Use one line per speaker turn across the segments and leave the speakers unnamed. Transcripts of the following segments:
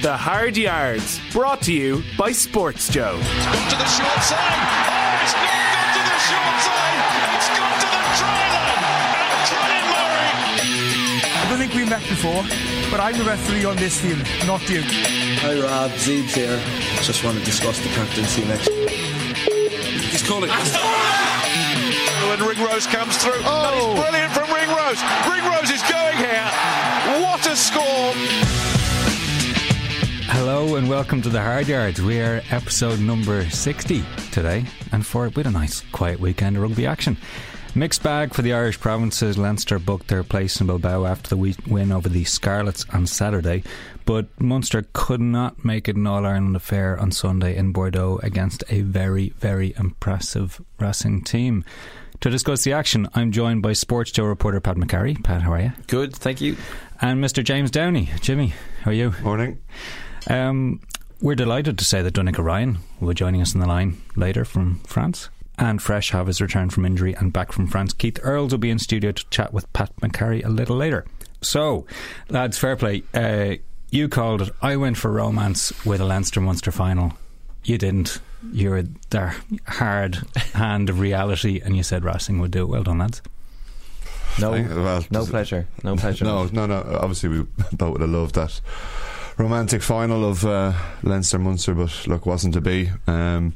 The Hard Yards, brought to you by Sports Joe.
It's gone to the short side. Oh, it's not gone to the short side. It's gone to the try line. And Colin Murray.
I don't think we met before, but I'm the referee on this field, not you.
Hi Rob, Zeebs here. Just want to discuss the captaincy next.
He's calling. And Ringrose comes through. Oh. That is brilliant from Ringrose. Ringrose is going here. What a score.
Hello and welcome to the Hard Yards. We are episode number 60 today, and for it, with a nice quiet weekend of rugby action. Mixed bag for the Irish provinces. Leinster booked their place in Bilbao after the win over the Scarlets on Saturday, but Munster could not make it an All Ireland affair on Sunday in Bordeaux against a very, very impressive Racing team. To discuss the action, I'm joined by Sports Joe reporter Pat McCarry. Pat, how are you?
Good, thank you.
And Mr. James Downey. Jimmy, how are you?
Morning.
Um, we're delighted to say that Donnacha Ryan will be joining us on the line later from France. And Fresh have his return from injury and back from France. Keith Earls will be in studio to chat with Pat McCarry a little later. So, lads, fair play. Uh, you called it. I went for romance with a Leinster Munster final. You didn't. You were the hard hand of reality, and you said Racing would do it. Well done, lads.
No,
well,
no pleasure. No pleasure.
No, no, no. Obviously, we both would have loved that romantic final of uh, Leinster Munster, but look, wasn't to be. Um,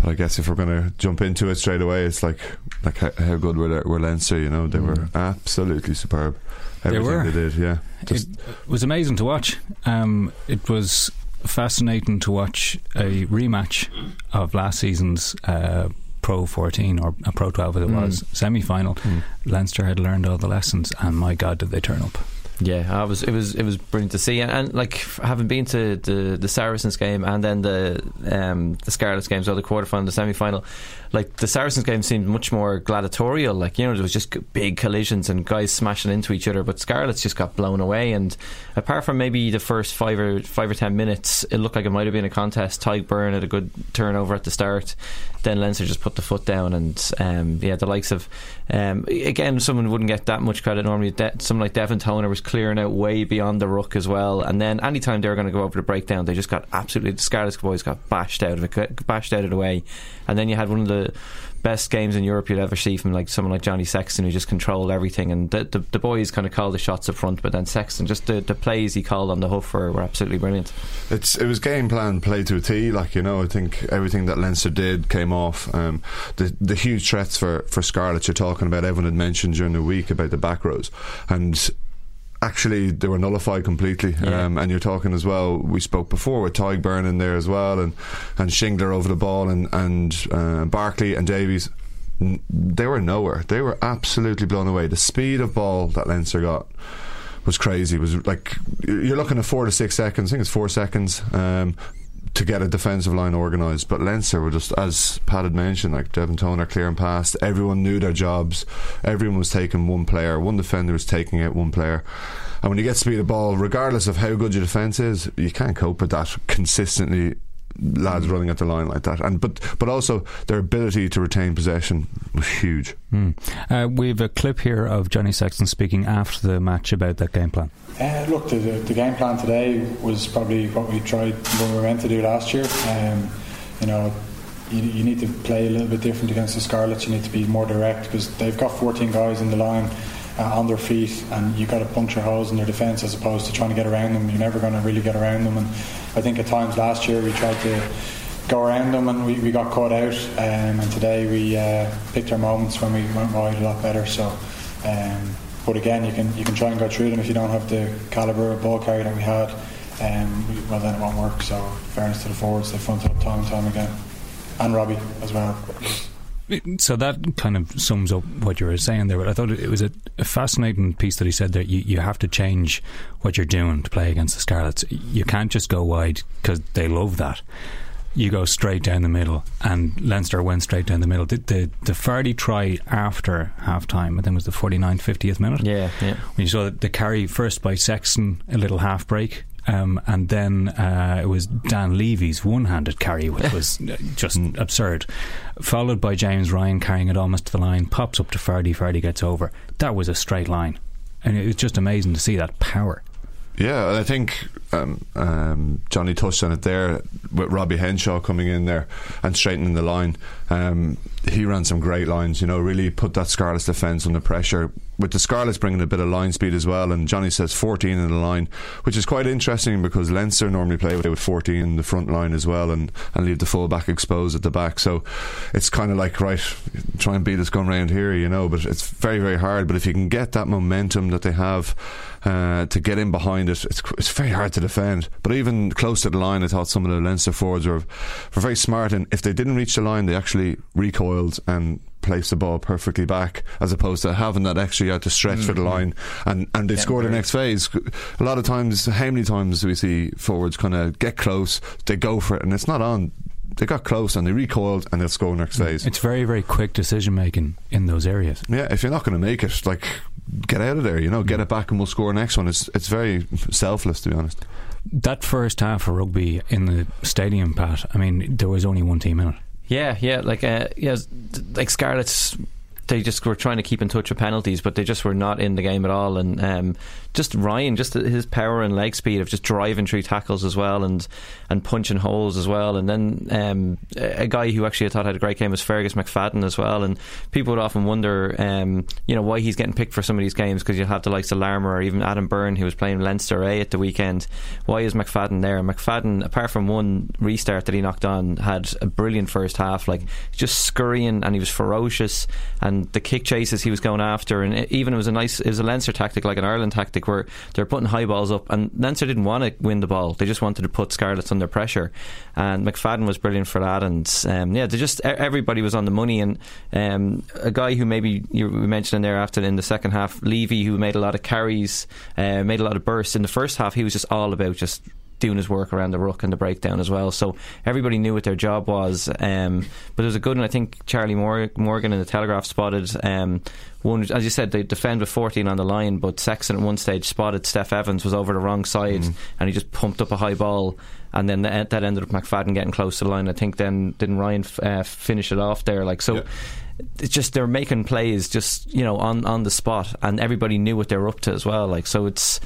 but I guess if we're going to jump into it straight away, it's like like how, how good were, were Leinster? You know, they were absolutely superb. Everything
were.
they did, yeah. Just
it was amazing to watch. Um, it was fascinating to watch a rematch of last season's uh, Pro 14 or Pro 12 as it was semi final. Leinster had learned all the lessons, and my God, did they turn up!
Yeah, I was. It was. It was brilliant to see, and, and like having been to the the Saracens game and then the um, the Scarlets game, so the quarterfinal, the semi final. Like the Saracens game seemed much more gladiatorial. Like you know, there was just big collisions and guys smashing into each other. But Scarlets just got blown away. And apart from maybe the first five or five or ten minutes, it looked like it might have been a contest. Tadhg Beirne had a good turnover at the start. Then Leinster just put the foot down, and um, yeah, the likes of um, again, someone wouldn't get that much credit normally. De- someone like Devin Toner was clearing out way beyond the ruck as well. And then anytime they were going to go over the breakdown, they just got absolutely the Scarlets boys got bashed out of it, bashed out of the way. And then you had one of the best games in Europe you'd ever see from like someone like Johnny Sexton who just controlled everything and the, the, the boys kind of called the shots up front but then Sexton just the, the plays he called on the hoof were, were absolutely brilliant
it's it was game plan played to a T. Like you know, I think everything that Leinster did came off. Um, the the huge threats for for Scarlet you're talking about. Everyone had mentioned during the week about the back rows and. Actually, they were nullified completely,
Yeah.
um, and you're talking as well. We spoke before with Tadhg Beirne in there as well, and and Shingler over the ball, and and uh, Barclay and Davies. They were nowhere. They were absolutely blown away. The speed of ball that Leinster got was crazy. It was like you're looking at four to six seconds. I think it's four seconds um, to get a defensive line organised. But Leinster were just, as Pat had mentioned, like Devin Toner clearing past. Everyone knew their jobs. Everyone was taking one player. One defender was taking out one player. And when you get to speed of ball, regardless of how good your defence is, you can't cope with that consistently. Lads running at the line like that, and but but also their ability to retain possession was huge.
Mm. Uh, we have a clip here of Johnny Sexton speaking after the match about that game plan.
Uh, look, the, the, the game plan today was probably what we tried what we were meant to do last year. Um, you know, you, you need to play a little bit different against the Scarlets. You need to be more direct because they've got 14 guys in the line uh, on their feet, and you've got to puncture holes in their defence as opposed to trying to get around them. You're never going to really get around them. And I think at times last year we tried to go around them and we, we got caught out. Um, and today we uh, picked our moments when we went wide a lot better. So. Um, but again, you can you can try and go through them if you don't have the calibre of ball carry that we had. Um, we- well, then it won't work. So, fairness to the forwards, they fronted up time and time again, and Robbie as well.
So that kind of sums up what you were saying there. But I thought it was a, a fascinating piece that he said that You, you have to change what you're doing to play against the Scarlets. You can't just go wide because they love that. You go straight down the middle, and Leinster went straight down the middle. The the, the Fardy try after half time, I think it was the 49th, 50th minute.
Yeah, yeah.
When you saw the carry first by Sexton, a little half break, um, and then uh, it was Dan Leavy's one-handed carry, which was uh, just absurd. Followed by James Ryan carrying it almost to the line, pops up to Fardy, Fardy gets over. That was a straight line, and it was just amazing to see that power.
Yeah, and I think um, um, Johnny touched on it there with Robbie Henshaw coming in there and straightening the line. Um, he ran some great lines, you know, really put that Scarlets defence under pressure. With the Scarlets bringing a bit of line speed as well, and Johnny says 14 in the line, which is quite interesting because Leinster normally play with 14 in the front line as well and, and leave the full back exposed at the back. So it's kind of like, right, try and beat us going round here, you know, but it's very, very hard. But if you can get that momentum that they have uh, to get in behind it, it's, it's very hard to defend. But even close to the line, I thought some of the Leinster forwards were, were very smart. And if they didn't reach the line, they actually recoiled and placed the ball perfectly back, as opposed to having that extra yard to stretch mm-hmm. for the mm-hmm. line and, and they yeah, score the next phase. A lot of times, how many times do we see forwards kind of get close, they go for it, and it's not on they got close and they recoiled and they'll score next mm. phase.
It's very, very quick decision making in those areas.
Yeah, if you're not going to make it, like get out of there, you know, get it back and we'll score next one. It's it's very selfless to be honest.
That first half of rugby in the stadium, Pat. I mean, there was only one team in it.
Yeah, yeah, like uh, yeah, like Scarlets they just were trying to keep in touch with penalties, but they just were not in the game at all. And um, just Ryan, just his power and leg speed of just driving through tackles as well, and and punching holes as well. And then um, a guy who actually I thought had a great game was Fergus McFadden as well. And people would often wonder, um, you know, why he's getting picked for some of these games because you'll have the likes of Larmour or even Adam Byrne who was playing Leinster A at the weekend. Why is McFadden there? McFadden, apart from one restart that he knocked on, had a brilliant first half. Like just scurrying, and he was ferocious. And the kick chases he was going after, and even it was a nice, it was a Leinster tactic like an Ireland tactic where they're putting high balls up, and Leinster didn't want to win the ball; they just wanted to put Scarlets under pressure. And McFadden was brilliant for that, and um, yeah, they just everybody was on the money. And um, a guy who maybe you mentioned mentioning there after in the second half, Leavy, who made a lot of carries, uh, made a lot of bursts in the first half. He was just all about just doing his work around the ruck and the breakdown as well. So everybody knew what their job was. Um, but it was a good one. I think Charlie Morgan in the Telegraph spotted um, one. As you said, they defend with 14 on the line, but Sexton at one stage spotted Steff Evans was over the wrong side mm. and he just pumped up a high ball. And then that ended up McFadden getting close to the line. I think then didn't Ryan uh, finish it off there? Like so. Yeah it's just they're making plays just you know on on the spot and everybody knew what they were up to as well like so it's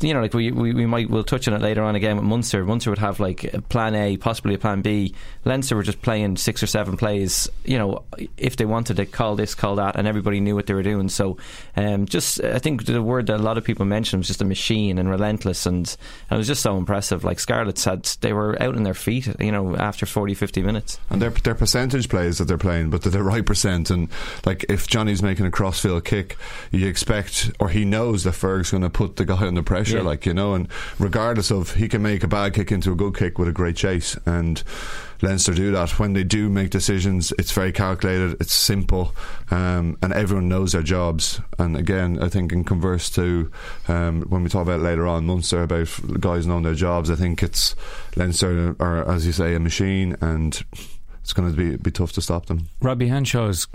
you know, like we, we, we might we'll touch on it later on again with Munster. Munster would have like a plan A, possibly a plan B. Leinster were just playing six or seven plays. You know, if they wanted to call this, call that, and everybody knew what they were doing. So, um, just I think the word that a lot of people mentioned was just a machine and relentless, and, and it was just so impressive. Like Scarlets had, they were out in their feet. You know, after 40, 50 minutes,
and their their percentage plays that they're playing, but they're the right percent. And like if Johnny's making a crossfield kick, you expect or he knows that Ferg's going to put the guy on the pressure pressure, yeah. like you know. And regardless of, he can make a bad kick into a good kick with a great chase, and Leinster do that. When they do make decisions, it's very calculated, it's simple, um, and everyone knows their jobs. And again, I think in converse to um, when we talk about later on Munster about guys knowing their jobs, I think it's Leinster are, as you say, a machine, and it's going to be be tough to stop them.
Robbie Henshaw's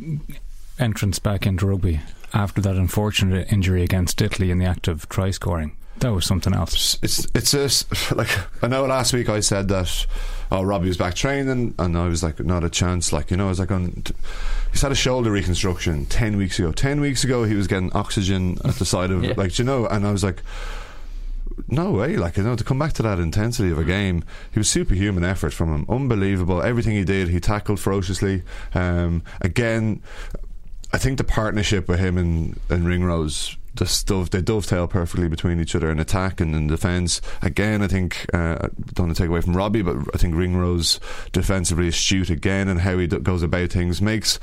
entrance back into rugby after that unfortunate injury against Italy in the act of try scoring. That was something else.
It's it's a, like I know last week I said that oh Robbie was back training and I was like not a chance like you know I was like on he's had a shoulder reconstruction 10 weeks ago. 10 weeks ago he was getting oxygen at the side of yeah. like you know and I was like no way like you know to come back to that intensity of a game. He was superhuman effort from him. Unbelievable. Everything he did he tackled ferociously. Um, again I think the partnership with him and, and Ringrose just dove, they dovetail perfectly between each other in attack and in defence. Again, I think uh, don't want to take away from Robbie, but I think Ringrose defensively astute again and how he d- goes about things makes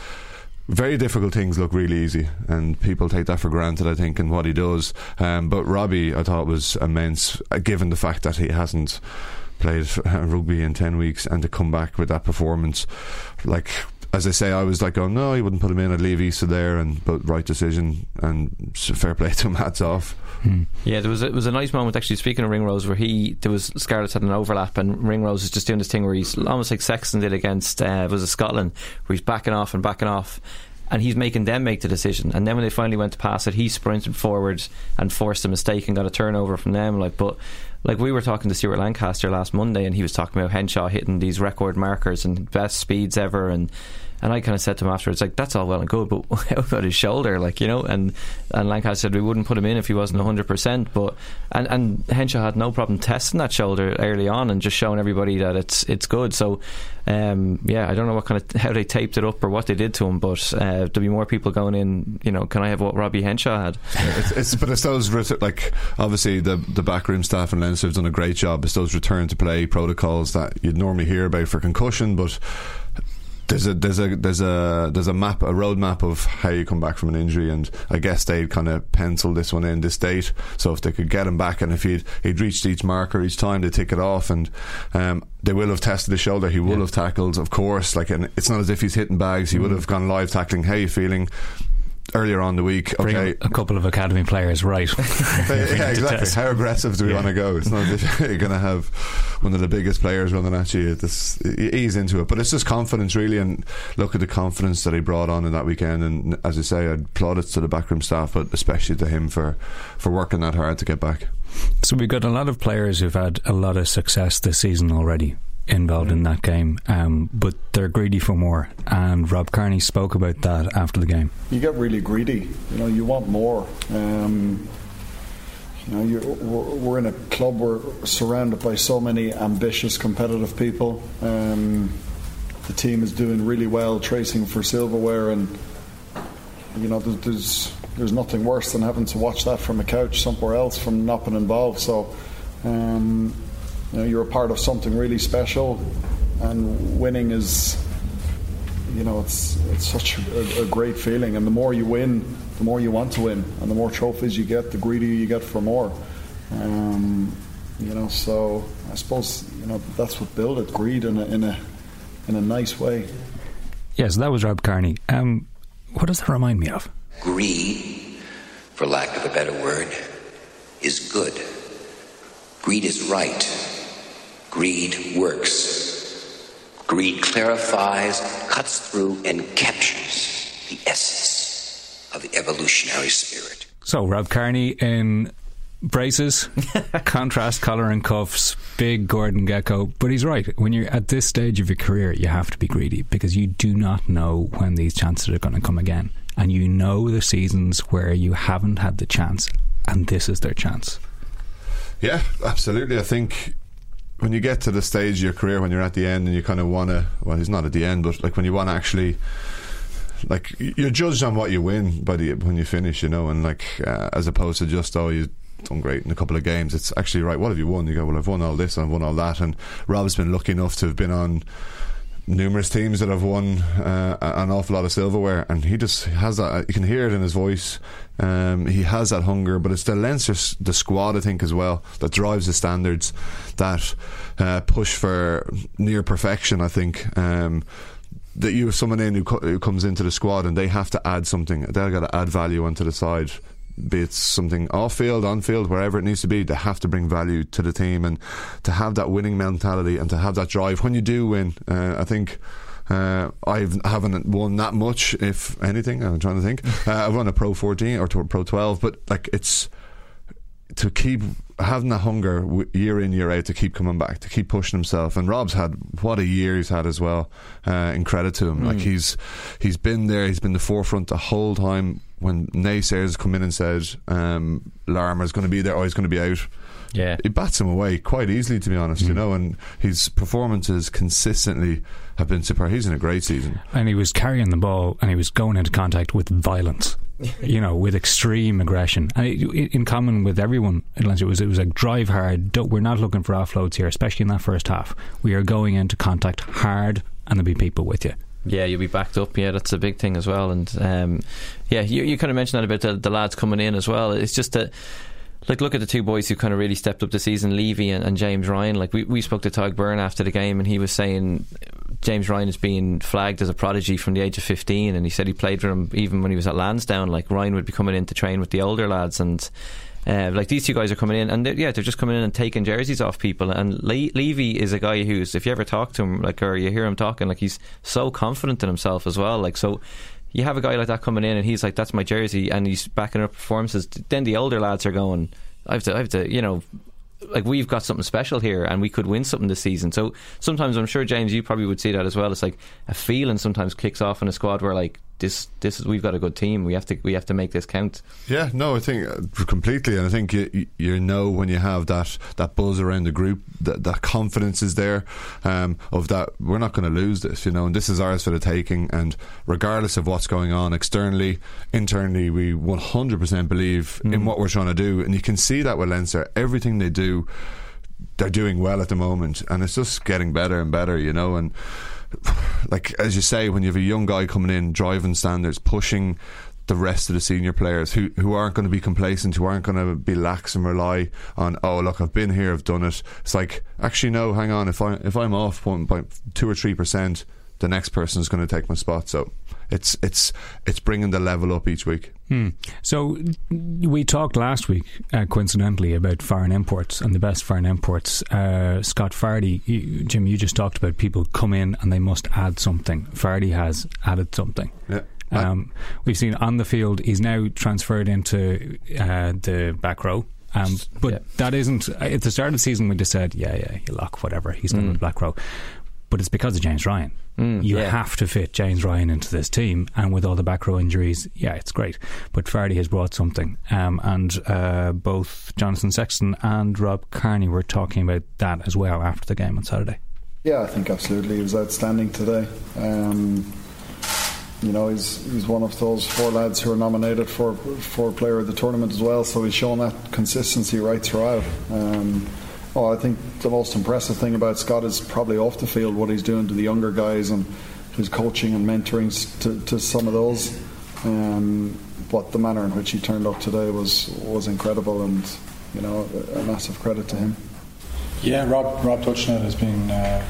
very difficult things look really easy, and people take that for granted. I think, in what he does. Um, but Robbie, I thought was immense, uh, given the fact that he hasn't played rugby in ten weeks, and to come back with that performance, like as I say, I was like, going, no, he wouldn't put him in. I'd leave Isa there, and but right decision and fair play to him. Hats off.
Hmm. Yeah, there was a, it was a nice moment actually. Speaking of Ringrose, where he there was Scarlett had an overlap, and Ringrose is just doing this thing where he's almost like Sexton did against uh, was it Scotland, where he's backing off and backing off, and he's making them make the decision. And then when they finally went to pass it, he sprinted forward and forced a mistake and got a turnover from them. Like, but like we were talking to Stuart Lancaster last Monday, and he was talking about Henshaw hitting these record markers and best speeds ever, and and I kind of said to him afterwards, like, that's all well and good, but how about his shoulder? Like, you know, and, and Lancaster said we wouldn't put him in if he wasn't 100%. But, and, and Henshaw had no problem testing that shoulder early on and just showing everybody that it's, it's good. So, um, yeah, I don't know what kind of, how they taped it up or what they did to him, but, uh, there'll be more people going in, you know, can I have what Robbie Henshaw had?
it's, it's, but it's those, like, obviously the, the backroom staff in Leinster have done a great job. It's those return to play protocols that you'd normally hear about for concussion, but there's a there's a there's a there's a map a roadmap of how you come back from an injury and I guess they'd kind of pencil this one in this date. So if they could get him back and if he'd he'd reached each marker each time they tick it off and um, they will have tested his shoulder. He will yeah. have tackled of course like and it's not as if he's hitting bags. He mm. would have gone live tackling. How are you feeling earlier on the week.
Bring
okay,
a couple of academy players, right?
yeah, exactly. How aggressive do we yeah. want to go? It's not if you're going to have one of the biggest players running at you. This ease into it, but it's just confidence, really. And look at the confidence that he brought on in that weekend. And as I say, I'd plaudits to the backroom staff, but especially to him for for working that hard to get back.
So we've got a lot of players who've had a lot of success this season already involved in that game, um, but they're greedy for more. And Rob Kearney spoke about that after the game.
You get really greedy. You know, you want more. Um, you know, we're, we're, in a club we're surrounded by so many ambitious, competitive people. Um, the team is doing really well, tracing for silverware, and you know, there's, there's there's nothing worse than having to watch that from a couch somewhere else from not being involved. So. Um, you know, you're a part of something really special, and winning is, you know, it's it's such a, a, great feeling. And the more you win, the more you want to win, and the more trophies you get, the greedier you get for more. Um, you know, so I suppose you know that's what built it, greed in a in a in a nice way.
Yes, that was Rob Kearney. Um, what does that remind me of?
Greed, for lack of a better word, is good. Greed is right Greed works. Greed clarifies, cuts through, and captures the essence of the evolutionary spirit.
So, Rob Kearney in braces, contrast collar and cuffs, big Gordon Gekko. But he's right. When you're at this stage of your career, you have to be greedy because you do not know when these chances are going to come again. And you know the seasons where you haven't had the chance, and this is their chance.
Yeah, absolutely. I think when you get to the stage of your career when you're at the end and you kind of want to well he's not at the end but like when you want to actually like you're judged on what you win by the when you finish you know and like uh, as opposed to just oh you done great in a couple of games it's actually right what have you won? You go well I've won all this I've won all that and Rob's been lucky enough to have been on numerous teams that have won uh, an awful lot of silverware, and he just has that. You can hear it in his voice. Um, he has that hunger, but it's the Leinster, the squad, I think, as well, that drives the standards, that uh, push for near perfection. I think. Um, that you have someone in who, co- who comes into the squad and they have to add something. They've got to add value onto the side be it something off field, on field, wherever it needs to be, they have to bring value to the team and to have that winning mentality and to have that drive when you do win. Uh, I think. Uh, I haven't won that much, if anything. I'm trying to think. Uh, I've won a Pro 14 or Pro 12, but like it's to keep having that hunger year in year out to keep coming back to keep pushing himself and Rob's had what a year he's had as well uh, in credit to him mm. like he's he's been there he's been the forefront the whole time when naysayers come in and said um, Larmour's going to be there or he's going to be out
yeah,
he bats him away quite easily, to be honest. Mm. You know, and his performances consistently have been superb. He's in a great season,
and he was carrying the ball and he was going into contact with violence. you know, with extreme aggression, and it, in common with everyone it was it was like drive hard. we're not looking for offloads here, especially in that first half. We are going into contact hard, and there'll be people with you.
Yeah, you'll be backed up. Yeah, that's a big thing as well. And um, yeah, you, you kind of mentioned that about the, the lads coming in as well. It's just that like look at the two boys who kind of really stepped up the season, Leavy and, and, James Ryan. Like we, we spoke to Tadhg Beirne after the game, and he was saying James Ryan is being flagged as a prodigy from the age of fifteen, and he said he played for him even when he was at Lansdowne. Like Ryan would be coming in to train with the older lads, and uh, like these two guys are coming in, and they're, yeah, they're just coming in and taking jerseys off people. And Le- Leavy is a guy who's, if you ever talk to him, like or you hear him talking, like he's so confident in himself as well. Like so, you have a guy like that coming in, and he's like, "That's my jersey," and he's backing up performances. Then the older lads are going I have to, I have to, you know, like we've got something special here, and we could win something this season. So sometimes I'm sure James, you probably would see that as well. It's like a feeling sometimes kicks off in a squad where like this this is we've got a good team. We have to we have to make this count.
Yeah, no, I think uh, completely, and I think you you know when you have that that buzz around the group, that that confidence is there um, of that we're not going to lose this, you know, and this is ours for the taking. And regardless of what's going on externally, internally, we 100% believe mm. in what we're trying to do, and you can see that with Leinster. Everything they do, they're doing well at the moment, and it's just getting better and better, you know, and like as you say, when you have a young guy coming in, driving standards, pushing the rest of the senior players who, who aren't going to be complacent, who aren't going to be lax and rely on oh look I've been here, I've done it. It's like actually no, hang on if I if I'm off by 2 or three percent, the next person is going to take my spot. So it's it's it's bringing the level up each week.
Hmm. So we talked last week, uh, coincidentally, about foreign imports and the best foreign imports. Uh, Scott Fardy, you, Jim, you just talked about people come in and they must add something. Fardy has added something.
Yeah.
Um, we've seen on the field, he's now transferred into uh, the back row. Um, but yeah. that isn't at the start of the season. We just said, yeah, yeah, you lock whatever. He's mm. to the back row but it's because of James Ryan. Mm, you yeah. have to fit James Ryan into this team, and with all the back row injuries, yeah, it's great. But Fardy has brought something, um, and uh, both Jonathan Sexton and Rob Kearney were talking about that as well after the game on Saturday.
Yeah, I think absolutely he was outstanding today. Um, you know, he's he's one of those four lads who are nominated for for player of the tournament as well. So he's shown that consistency right throughout. Um, Oh, I think the most impressive thing about Scott is probably off the field what he's doing to the younger guys and his coaching and mentoring to, to some of those. Um, but the manner in which he turned up today was was incredible, and you know, a massive credit to him.
Yeah, Rob Rob touched has been uh,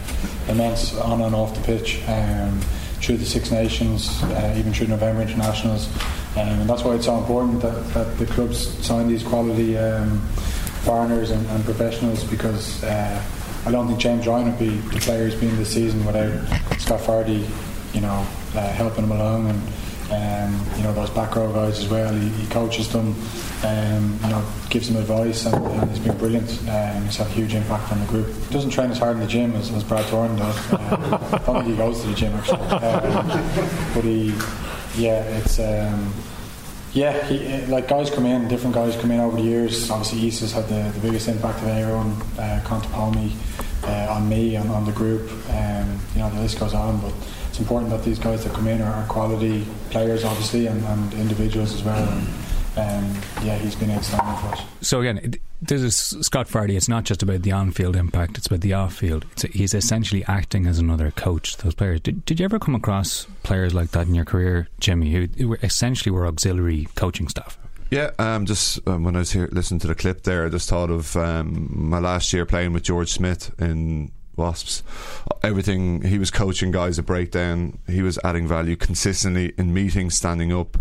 immense on and off the pitch. Um, through the Six Nations, uh, even through November internationals, um, and that's why it's so important that, that the clubs sign these quality um, foreigners and, and professionals because uh, I don't think James Ryan would be the player he's been this season without Scott Fardy, you know, uh, helping him along and um, you know those back row guys as well. He, he coaches them, um, you know, gives them advice, and, and he's been brilliant. Um, he's had a huge impact on the group. Doesn't train as hard in the gym as, as Brad Thorn does. Uh, I don't think he goes to the gym actually, uh, but he, yeah, it's. Um, yeah, he, like guys come in, different guys come in over the years. Obviously, has had the, the biggest impact of anyone. Uh, Conte uh, on me, on, on the group. Um, you know, the list goes on, but it's important that these guys that come in are, quality players, obviously, and, and individuals as well. And, um, yeah, he's been outstanding for us.
So again, this is Scott Fardy. It's not just about the on-field impact; it's about the off-field. It's, he's essentially acting as another coach those players. Did, did you ever come across players like that in your career, Jimmy, who, who essentially were auxiliary coaching staff?
Yeah, um, just um, when I was here listening to the clip there, I just thought of um, my last year playing with George Smith in Wasps. Everything he was coaching guys at breakdown. He was adding value consistently in meetings, standing up,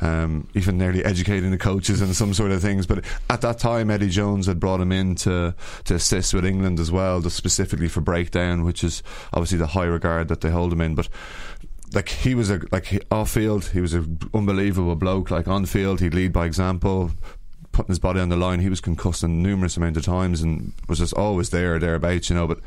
um, even nearly educating the coaches and some sort of things. But at that time, Eddie Jones had brought him in to to assist with England as well, just specifically for breakdown, which is obviously the high regard that they hold him in. But like he was a like off field, he was an unbelievable bloke. Like on field, he'd lead by example, putting his body on the line. He was concussed numerous amount of times and was just always there, thereabouts, you know. But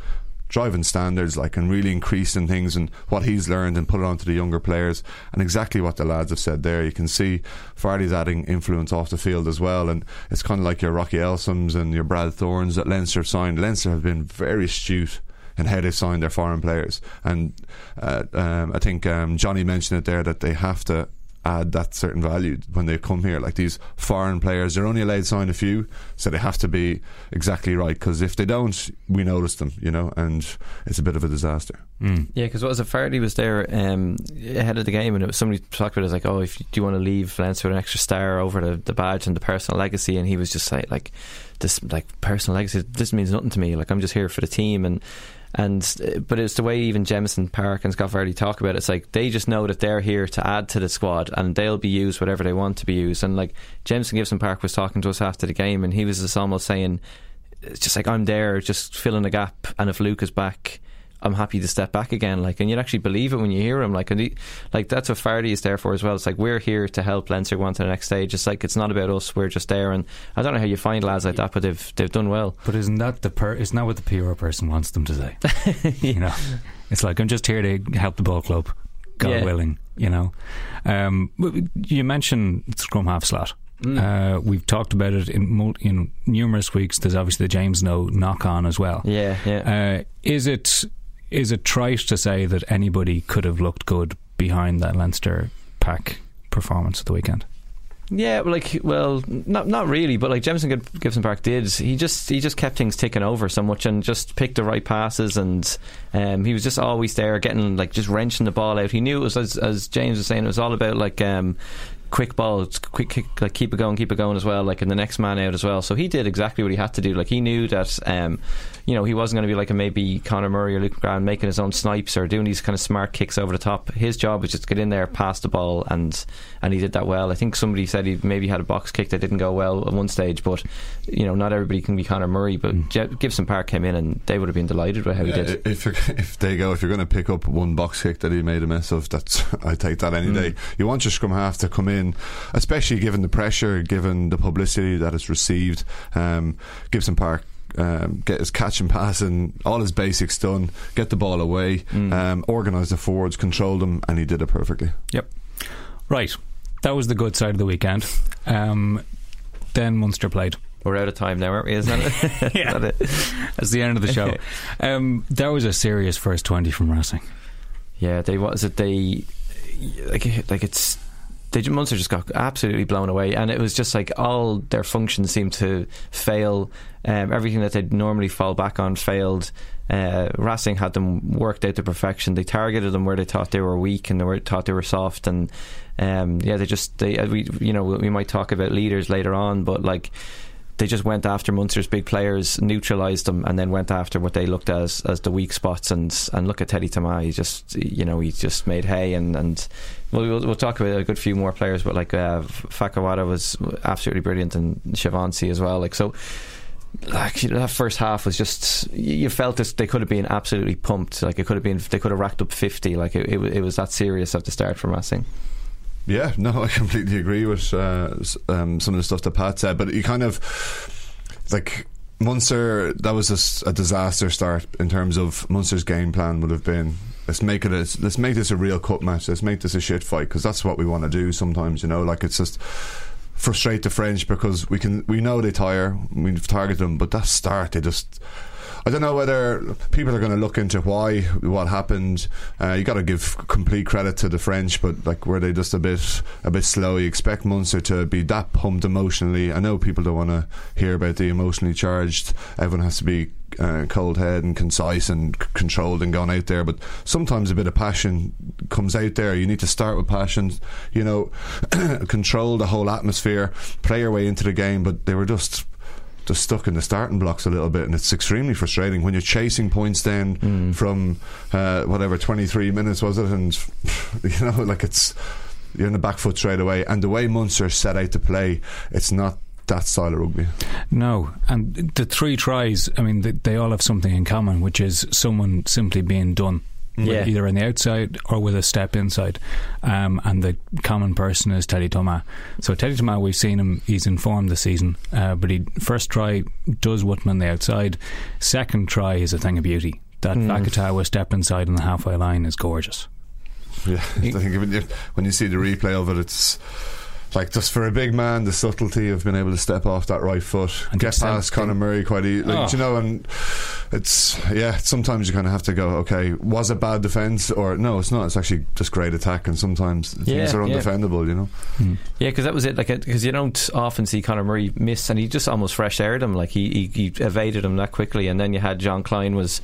driving standards, like, and really increasing things and what he's learned and put it on to the younger players. And exactly what the lads have said there. You can see Fardy's adding influence off the field as well. And it's kind of like your Rocky Elsoms and your Brad Thorns that Leinster have signed. Leinster have been very astute in how they sign their foreign players. And uh, um, I think um, Johnny mentioned it there that they have to add that certain value when they come here. Like these foreign players, they're only allowed to sign a few, so they have to be exactly right. Because if they don't, we notice them, you know, and it's a bit of a disaster.
Mm. Yeah, because what was it? Fardy was there um, ahead of the game, and it was somebody talked about it like, "Oh, if do you want to leave Leinster with an extra star over the, the badge and the personal legacy?" And he was just like, "Like this, like personal legacy. This means nothing to me. Like I'm just here for the team." And and uh, but it's the way even Jamison Park and Scott Fardy talk about it. It's like they just know that they're here to add to the squad, and they'll be used whatever they want to be used. And like Jamison Gibson Park was talking to us after the game, and he was just almost saying, "It's just like I'm there, just filling a gap, and if Luke is back." I'm happy to step back again. Like, and you'd actually believe it when you hear him. Like, and he, like that's what Fardy is there for as well. It's like we're here to help Leinster go on to the next stage. It's like it's not about us. We're just there. And I don't know how you find lads like that, but they've they've done well.
But isn't that the per- isn't that what the PR person wants them to say? You know, it's like I'm just here to help the ball club, God
Yeah.
willing. You know, um, you mentioned scrum half slot.
Mm.
Uh, we've talked about it in, mul- in numerous weeks. There's obviously the James No knock on as well.
Yeah, yeah.
Uh, is it is it trite to say that anybody could have looked good behind that Leinster pack performance of the weekend?
Yeah, like well, not not really, but like Jamison Gib- Gibson Park did, he just he just kept things ticking over so much and just picked the right passes, and um, he was just always there, getting like just wrenching the ball out. He knew it was as, as James was saying, it was all about like. Um, Quick ball, quick, kick, like keep it going, keep it going as well. Like and the next man out as well. So he did exactly what he had to do. Like he knew that, um, you know, he wasn't going to be like a maybe Conor Murray or Luke McGrath making his own snipes or doing these kind of smart kicks over the top. His job was just to get in there, pass the ball, and and he did that well. I think somebody said he maybe had a box kick that didn't go well at one stage, but you know, not everybody can be Conor Murray. But Je- Gibson Park came in and they would have been delighted with how he did.
If you're, if they go, if you're going to pick up one box kick that he made a mess of, that's I take that any
Mm.
day. You want your scrum half to come in, especially given the pressure, given the publicity that it's received. Um, Gibson Park. Um, get his catch and pass and all his basics done, get the ball away,
Mm.
um, organise the forwards, control them, and he did it perfectly.
Yep. Right. That was the good side of the weekend. Um, then Munster played.
We're out of time now, aren't we? Isn't it?
Yeah.
Is that it?
That's the end of the show. Um, that was a serious first 20 from Racing.
Yeah, they what is it? They like like it's they Munster just got absolutely blown away, and it was just like all their functions seemed to fail. Um, everything that they'd normally fall back on failed. Uh, Racing had them worked out to perfection. They targeted them where they thought they were weak and they were, thought they were soft, and um, yeah, they just they uh, we you know we might talk about leaders later on, but like they just went after Munster's big players, neutralised them, and then went after what they looked as as the weak spots. And and look at Teddy Thomas, he just you know he just made hay. And and well, we'll, we'll talk about a good few more players, but like uh, Vakatawa was absolutely brilliant, and Chavancy as well. Like so. Like that first half was just you felt this they could have been absolutely pumped like it could have been they could have racked up 50 like it, it, it was that serious at the start for Racing
Yeah, no, I completely agree with uh, um, some of the stuff that Pat said, but you kind of like Munster. That was a disaster start in terms of Munster's game plan would have been. Let's make it. A, let's make this a real cup match. Let's make this a shit fight because that's what we want to do. Sometimes, you know, like it's just frustrate the French because we can. We know they tire. We've targeted them, but that start they just. I don't know whether people are going to look into why what happened. Uh, you got to give complete credit to the French, but like were they just a bit a bit slow? You expect Munster to be that pumped emotionally. I know people don't want to hear about the emotionally charged. Everyone has to be uh, cold head and concise and c- controlled and gone out there. But sometimes a bit of passion comes out there. You need to start with passion. You know, control the whole atmosphere, play your way into the game. But they were just just stuck in the starting blocks a little bit, and it's extremely frustrating when you're chasing points down from uh, whatever 23 minutes was it, and you know, like it's you're in the back foot straight away. And the way Munster set out to play, it's not that style of rugby.
No, and the three tries, I mean, they, they all have something in common, which is someone simply being done.
Yeah.
Either on the outside or with a step inside. Um, and the common person is Teddy Thomas. So, Teddy Thomas, we've seen him, he's in form this season, uh, but he first try does Wootton on the outside. Second try is a thing of beauty. That
Mm.
Vakatawa step inside on the halfway line is gorgeous.
Yeah, I think when you, when you see the replay of it, it's like just for a big man, the subtlety of being able to step off that right foot,
And
get past Conor Murray quite easily. Like,
Oh.
You know, and it's yeah. Sometimes you kind of have to go, okay, was it bad defense or no? It's not. It's actually just great attack, and sometimes
Yeah,
things are
yeah.
undefendable. You know. Hmm.
Yeah, because that was it. Like, uh, because you don't often see Conor Murray miss, and he just almost fresh aired him. Like he, he he evaded him that quickly, and then you had John Klein was,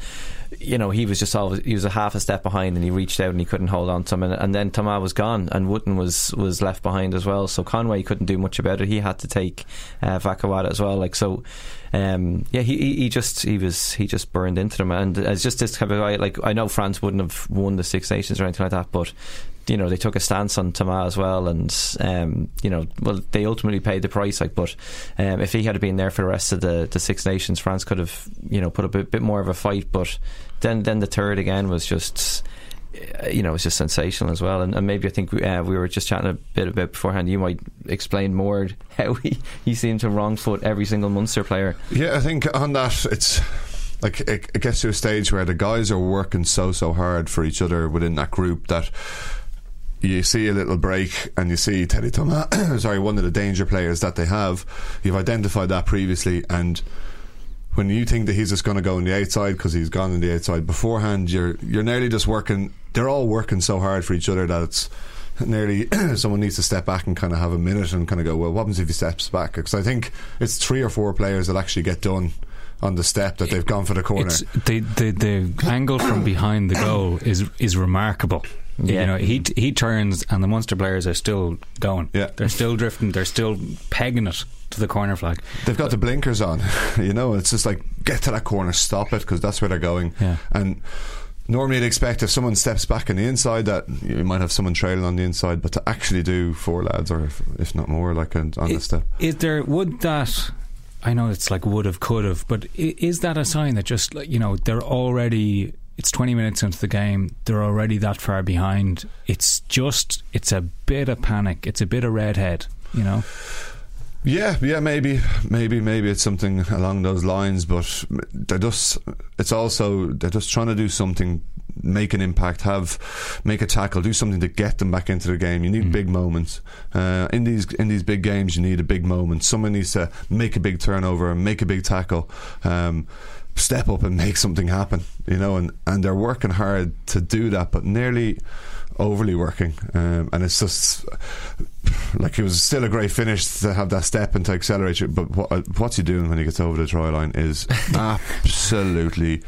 you know, he was just always he was a half a step behind, and he reached out and he couldn't hold on to him, and, and then Thomas was gone, and Wootton was was left behind as well. So Conway couldn't do much about it. He had to take uh, Vakatawa as well. Like so. Um, yeah, he, he just he was he just burned into them, and it's just this kind of like I know France wouldn't have won the Six Nations or anything like that, but you know they took a stance on Thomas as well, and um, you know, well, they ultimately paid the price. Like, but um, if he had been there for the rest of the, the Six Nations, France could have you know put a bit more of a fight. But then then the third again was just uh, you know, was just sensational as well. And, and maybe I think we, uh, we were just chatting a bit about beforehand. You might explain more how he, he seemed to wrong foot every single Munster player.
Yeah, I think on that, it's like it gets to a stage where the guys are working so, so hard for each other within that group that you see a little break and you see Teddy Thomas, sorry, one of the danger players that they have. You've identified that previously, and when you think that he's just going to go on the outside because he's gone on the outside beforehand, you're you're nearly just working. They're all working so hard for each other that it's nearly someone needs to step back and kind of have a minute and kind of go, well, what happens if he steps back? Because I think it's three or four players that actually get done on the step that they've gone for the corner.
It's, the, the the angle from behind the goal is is remarkable. Yeah. You know, he he turns and the Munster players are still going.
Yeah.
They're still drifting, they're still pegging it to the corner flag.
They've got the blinkers on, you know, it's just like get to that corner, stop it because that's where they're going.
Yeah.
And normally you'd expect if someone steps back on the inside that you might have someone trailing on the inside, but to actually do four lads or if, if not more like on, on the step.
Is there would that I know it's like would have could have, but is that a sign that just you know they're already it's 20 minutes into the game they're already that far behind it's just it's a bit of panic it's a bit of redhead you know
yeah, yeah, maybe, maybe, maybe it's something along those lines. But they're just, it's also they're just trying to do something, make an impact, have, make a tackle, do something to get them back into the game. You need mm. big moments uh, in these in these big games. You need a big moment. Someone needs to make a big turnover and make a big tackle. Um, step up and make something happen, you know, and, and they're working hard to do that, but nearly overly working. Um, and it's just like it was still a great finish to have that step and to accelerate it. But what, what's he doing when he gets over the try line is absolutely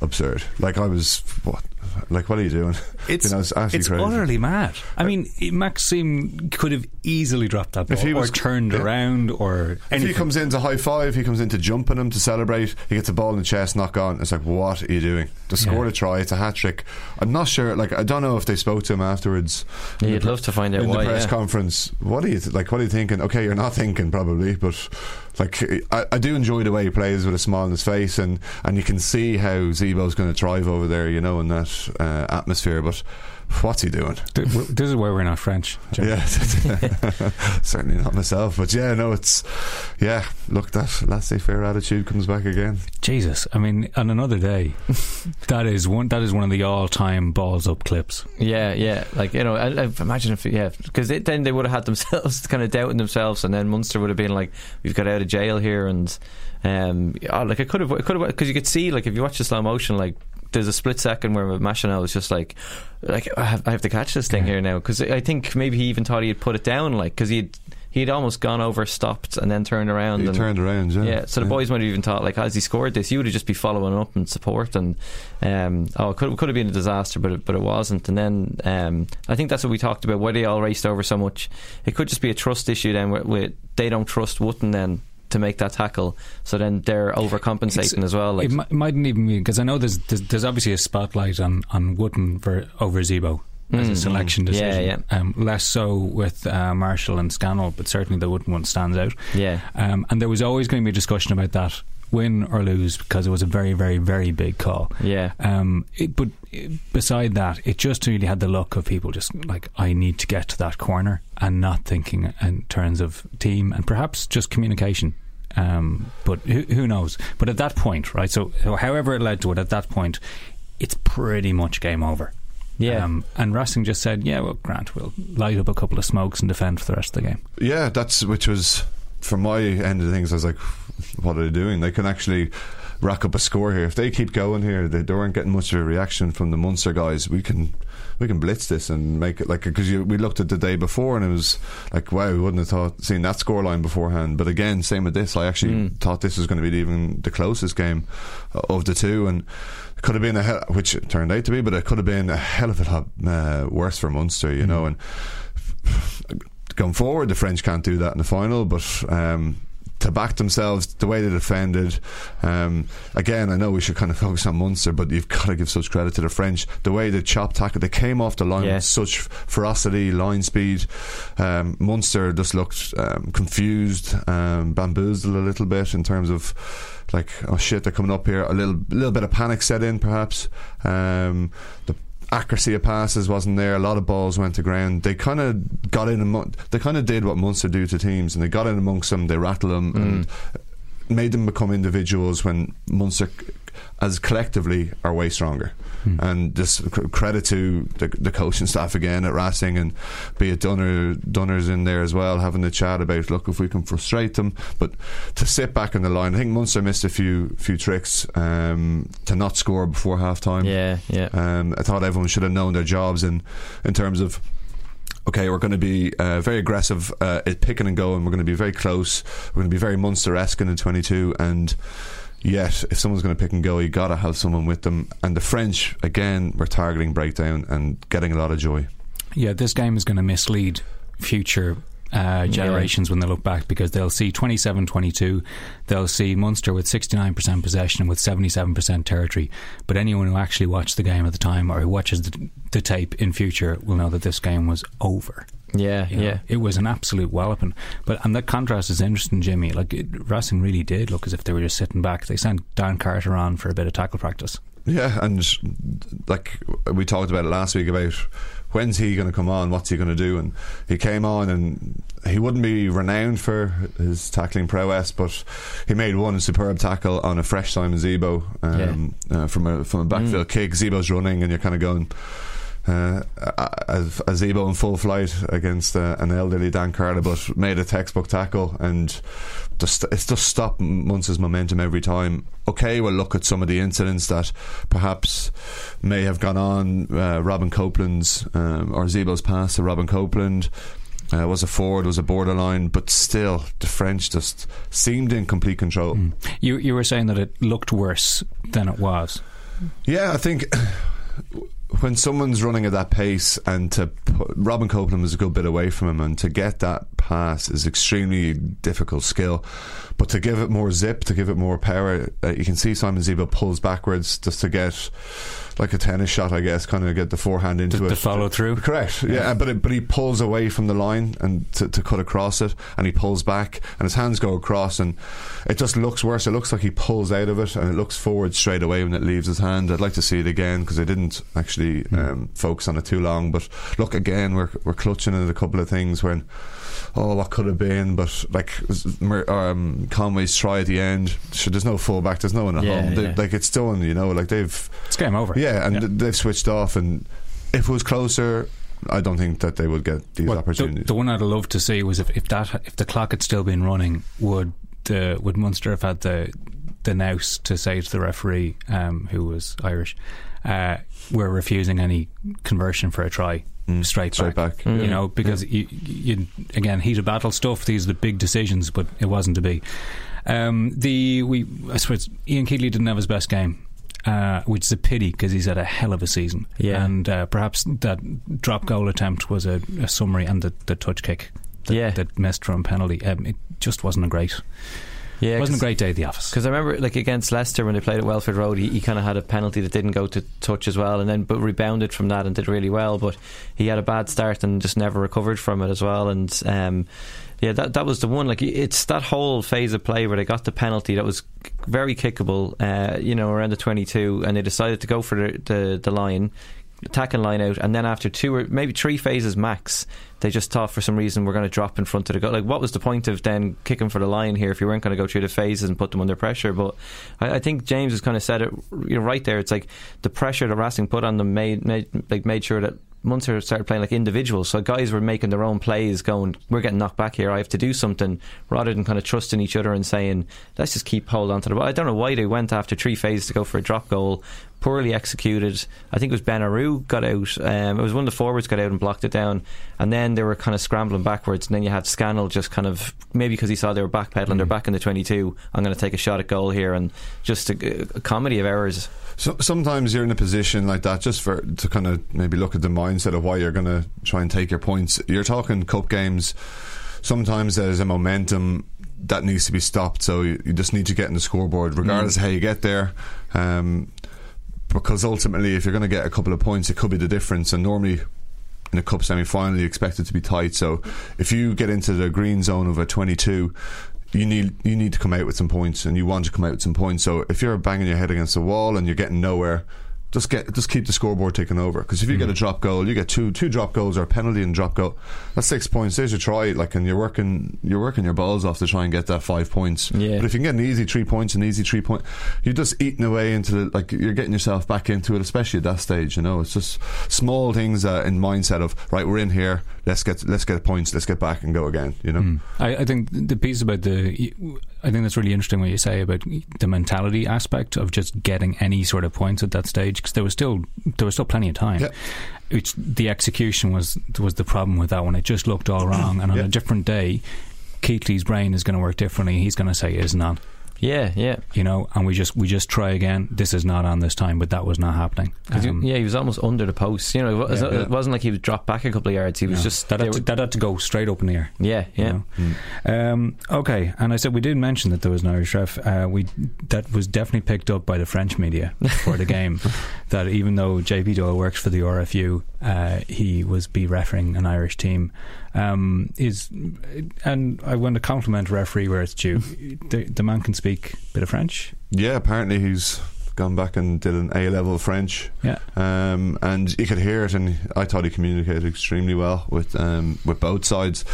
absurd. Like I was, what? Like what are you doing?
It's,
you know, it's,
it's
crazy.
utterly mad. I mean, Maxime could have easily dropped that ball,
if he was
or turned
yeah.
around, or anything.
If he comes in to high five, he comes in to jumping him to celebrate. He gets a ball in the chest, knock on. It's like, what are you doing? To score
Yeah.
a try, it's a hat trick. I'm not sure. Like I don't know if they spoke to him afterwards.
Yeah, you'd
the
love to find out
in
why,
the press
yeah.
conference. What are you th- like? What are you thinking? Okay, you're not thinking probably, but like I, I do enjoy the way he plays with a smile on his face, and and you can see how Zebo's going to thrive over there, you know, in that uh, atmosphere. But what's he doing?
This is why we're not French. Joe.
Yeah, certainly not myself. But yeah, no, it's yeah. Look, that laissez-faire attitude comes back again.
Jesus, I mean, on another day, that is one. That is one of the all-time balls up clips.
Yeah, yeah. Like you know, I, I imagine if yeah, because then they would have had themselves kind of doubting themselves, and then Munster would have been like, "We've got out of jail here," and um, oh, like it could have, it could have, because you could see like if you watch the slow motion, like there's a split second where Machenaud was just like, like I have, I have to catch this thing here now, because I think maybe he even thought he had put it down, like because he'd. He'd almost gone over, stopped, and then turned around.
He
and,
turned around, yeah.
yeah so the
Yeah.
boys might have even thought, like, as he scored this, you would have just be following up and support, and um, oh, it could, it could have been a disaster, but it, but it wasn't. And then um, I think that's what we talked about. Why they all raced over so much? It could just be a trust issue. Then where, where they don't trust Wootton then to make that tackle, so then they're overcompensating as well. Like,
it mi- mightn't even be because I know there's, there's there's obviously a spotlight on on Wootton for over Zebo as a
Mm,
selection
mm. Yeah,
decision. Um, less so with uh, Marshall and Scannell, but certainly the Wootton one stands out.
yeah,
Um, and there was always going to be a discussion about that, win or lose, because it was a very, very, very big call.
yeah.
Um, it, but uh, beside that, it just really had the look of people just like, I need to get to that corner and not thinking in terms of team and perhaps just communication. Um, but who, who knows? But at that point, right? So, so however it led to it, at that point, it's pretty much game over.
Yeah.
Um, and Racing just said, yeah, well, Grant, we'll light up a couple of smokes and defend for the rest of the game.
Yeah, that's which was from my end of things. I was like, what are they doing? They can actually rack up a score here. If they keep going here, they, they weren't getting much of a reaction from the Munster guys. We can. We can blitz this and make it like because we looked at the day before and it was like wow we wouldn't have thought seen that scoreline beforehand but again same with this I actually
Mm.
thought this was going to be even the closest game of the two and it could have been a hell, which it turned out to be but it could have been a hell of a lot uh, worse for Munster you know and going forward, the French can't do that in the final, but um, to back themselves, the way they defended. Um, again, I know we should kind of focus on Munster, but you've got to give such credit to the French. The way they chopped tackle, they came off the line
Yeah.
with such ferocity, line speed. Um, Munster just looked um, confused, um, bamboozled a little bit in terms of like, oh shit, they're coming up here. A little, little bit of panic set in, perhaps. Um, the accuracy of passes wasn't there. A lot of balls went to ground. They kind of got in. Among, they kind of did what Munster do to teams, and they got in amongst them. They rattled them mm. and made them become individuals. When Munster, as collectively, are way stronger. And just credit to the, the coaching staff again at Racing, and be it Dunner, Dunner's in there as well, having a chat about look if we can frustrate them. But to sit back in the line, I think Munster missed a few few tricks um, to not score before half time.
Yeah, yeah.
Um, I thought everyone should have known their jobs in in terms of. Okay, we're going to be uh, very aggressive uh, at picking and going. We're going to be very close. We're going to be very Munster-esque in the 22. And yet, if someone's going to pick and go, you got to have someone with them. And the French, again, were targeting breakdown and getting a lot of joy.
Yeah, this game is going to mislead future uh, generations when they look back because they'll see 27 22, they'll see Munster with 69% possession with 77% territory. But anyone who actually watched the game at the time or who watches the, the tape in future will know that this game was over.
Yeah,
You know,
yeah.
It was an absolute walloping. But and that contrast is interesting, Jimmy. Like it, Racing really did look as if they were just sitting back. They sent Dan Carter on for a bit of tackle practice.
Yeah, and like we talked about it last week about when's he going to come on, what's he going to do, and he came on and he wouldn't be renowned for his tackling prowess, but he made one superb tackle on a fresh Simon Zebo um, uh, from a from a backfield kick. Zebo's running, and you're kind of going. Uh, as a Zebo in full flight against uh, an elderly Dan Carter, but made a textbook tackle and just it's just stopped Munster's momentum every time. Okay, we'll look at some of the incidents that perhaps may have gone on. Uh, Robin Copeland's um, or Zebo's pass to Robin Copeland. Uh, was a forward, was a borderline, but still, the French just seemed in complete control.
You you were saying that it looked worse than it was.
Yeah, I think when someone's running at that pace and to put, Robin Copeland was a good bit away from him and to get that pass is extremely difficult skill. But to give it more zip to give it more power uh, you can see Simon Zebo pulls backwards just to get like a tennis shot I guess kind of get the forehand into
To-
it.
to follow through.
correct yeah, but it, but he pulls away from the line and to, to cut across it and he pulls back and his hands go across and it just looks worse. It looks like he pulls out of it and it looks forward straight away when it leaves his hand. I'd like to see it again because I didn't actually um, focus on it too long but look again we're, we're clutching at a couple of things when oh what could have been but like um, Conway's try at the end sure, there's no fullback there's no one at
Yeah,
home They-
yeah.
like it's done you know like they've
It's game over.
yeah and th- they've switched off and if it was closer I don't think that they would get these
Well, the,
opportunities
the one I'd love to see was if, if that if the clock had still been running, would the would Munster have had the the nous to say to the referee, um, who was Irish, uh, we're refusing any conversion for a try. Straight,
Mm. straight back.
you know, because you, you again heat of battle stuff. These are the big decisions, but it wasn't to be. Um, the we I suppose Ian Keatley didn't have his best game. Uh, which is a pity because he's had a hell of a season.
Yeah.
And uh, perhaps that drop goal attempt was a, a summary, and the, the touch kick that,
Yeah.
that missed from penalty. Um, it just wasn't a great.
Yeah,
it wasn't a great day at the office.
Because I remember, like against Leicester when they played at Welford Road, he, he kind of had a penalty that didn't go to touch as well, and then but rebounded from that and did really well. But he had a bad start and just never recovered from it as well. And um, yeah, that that was the one. Like it's that whole phase of play where they got the penalty that was very kickable. Uh, you know, around the twenty-two, and they decided to go for the the, the line. Attacking line out, and then after two or maybe three phases max, they just thought for some reason we're going to drop in front of the goal. Like, what was the point of then kicking for the line here if you weren't going to go through the phases and put them under pressure? But I, I think James has kind of said it you know, right there. It's like the pressure that Racing put on them made, made like made sure that Munster started playing like individuals. So guys were making their own plays, going, "We're getting knocked back here. I have to do something," rather than kind of trusting each other and saying, "Let's just keep hold on to the ball." I don't know why they went after three phases to go for a drop goal. Poorly executed. I think it was Ben Arous got out. Um, it was one of the forwards got out and blocked it down, and then they were kind of scrambling backwards. And then you had Scannell just kind of maybe because he saw they were backpedaling, they're back in the twenty-two. I'm going to take a shot at goal here, and just a, a comedy of errors.
So, sometimes you're in a position like that just for to kind of maybe look at the mindset of why you're going to try and take your points. You're talking cup games. sometimes there's a momentum that needs to be stopped. So you, you just need to get in the scoreboard, regardless of how you get there. Um, because ultimately, if you're going to get a couple of points, it could be the difference. And normally, in a cup semi final, you expect it to be tight. So if you get into the green zone of a 22, you need you need to come out with some points, and you want to come out with some points. So if you're banging your head against the wall and you're getting nowhere, just get just keep the scoreboard ticking over. Because if you get a drop goal, you get two two drop goals or a penalty and drop goal. That's six points. There's your try. Like, and you're working you're working your balls off to try and get that five points.
Yeah.
But if you can get an easy three points, an easy three point, you're just eating away into the like you're getting yourself back into it, especially at that stage. You know, it's just small things uh, in mindset of right, we're in here. Let's get let's get points. Let's get back and go again. You know.
I, I think the piece about the, I think that's really interesting what you say about the mentality aspect of just getting any sort of points at that stage because there was still there was still plenty of time.
Yeah.
It's the execution was was the problem with that one. It just looked all wrong, and on
Yeah.
a different day, Keatley's brain is going to work differently. He's going to say, "Isn't on."
Yeah, yeah.
You know, and we just we just try again. This is not on this time, but that was not happening.
he-
Um,
yeah, he was almost under the post. You know, it, was,
Yeah,
it wasn't like he was dropped back a couple of yards. He was
no.
just
that had, to, that had to go straight up in the air.
yeah, yeah.
you know? Um, okay, and I said we did mention that there was an Irish ref. Uh, we that was definitely picked up by the French media for the game. that even though JP Doyle works for the RFU, uh, he was be refereeing an Irish team. Um, is and I want to compliment referee where it's due. the, the man can speak a bit of French.
Yeah, apparently he's gone back and did an A level French.
Yeah.
Um, and you could hear it, and I thought he communicated extremely well with um, with both sides.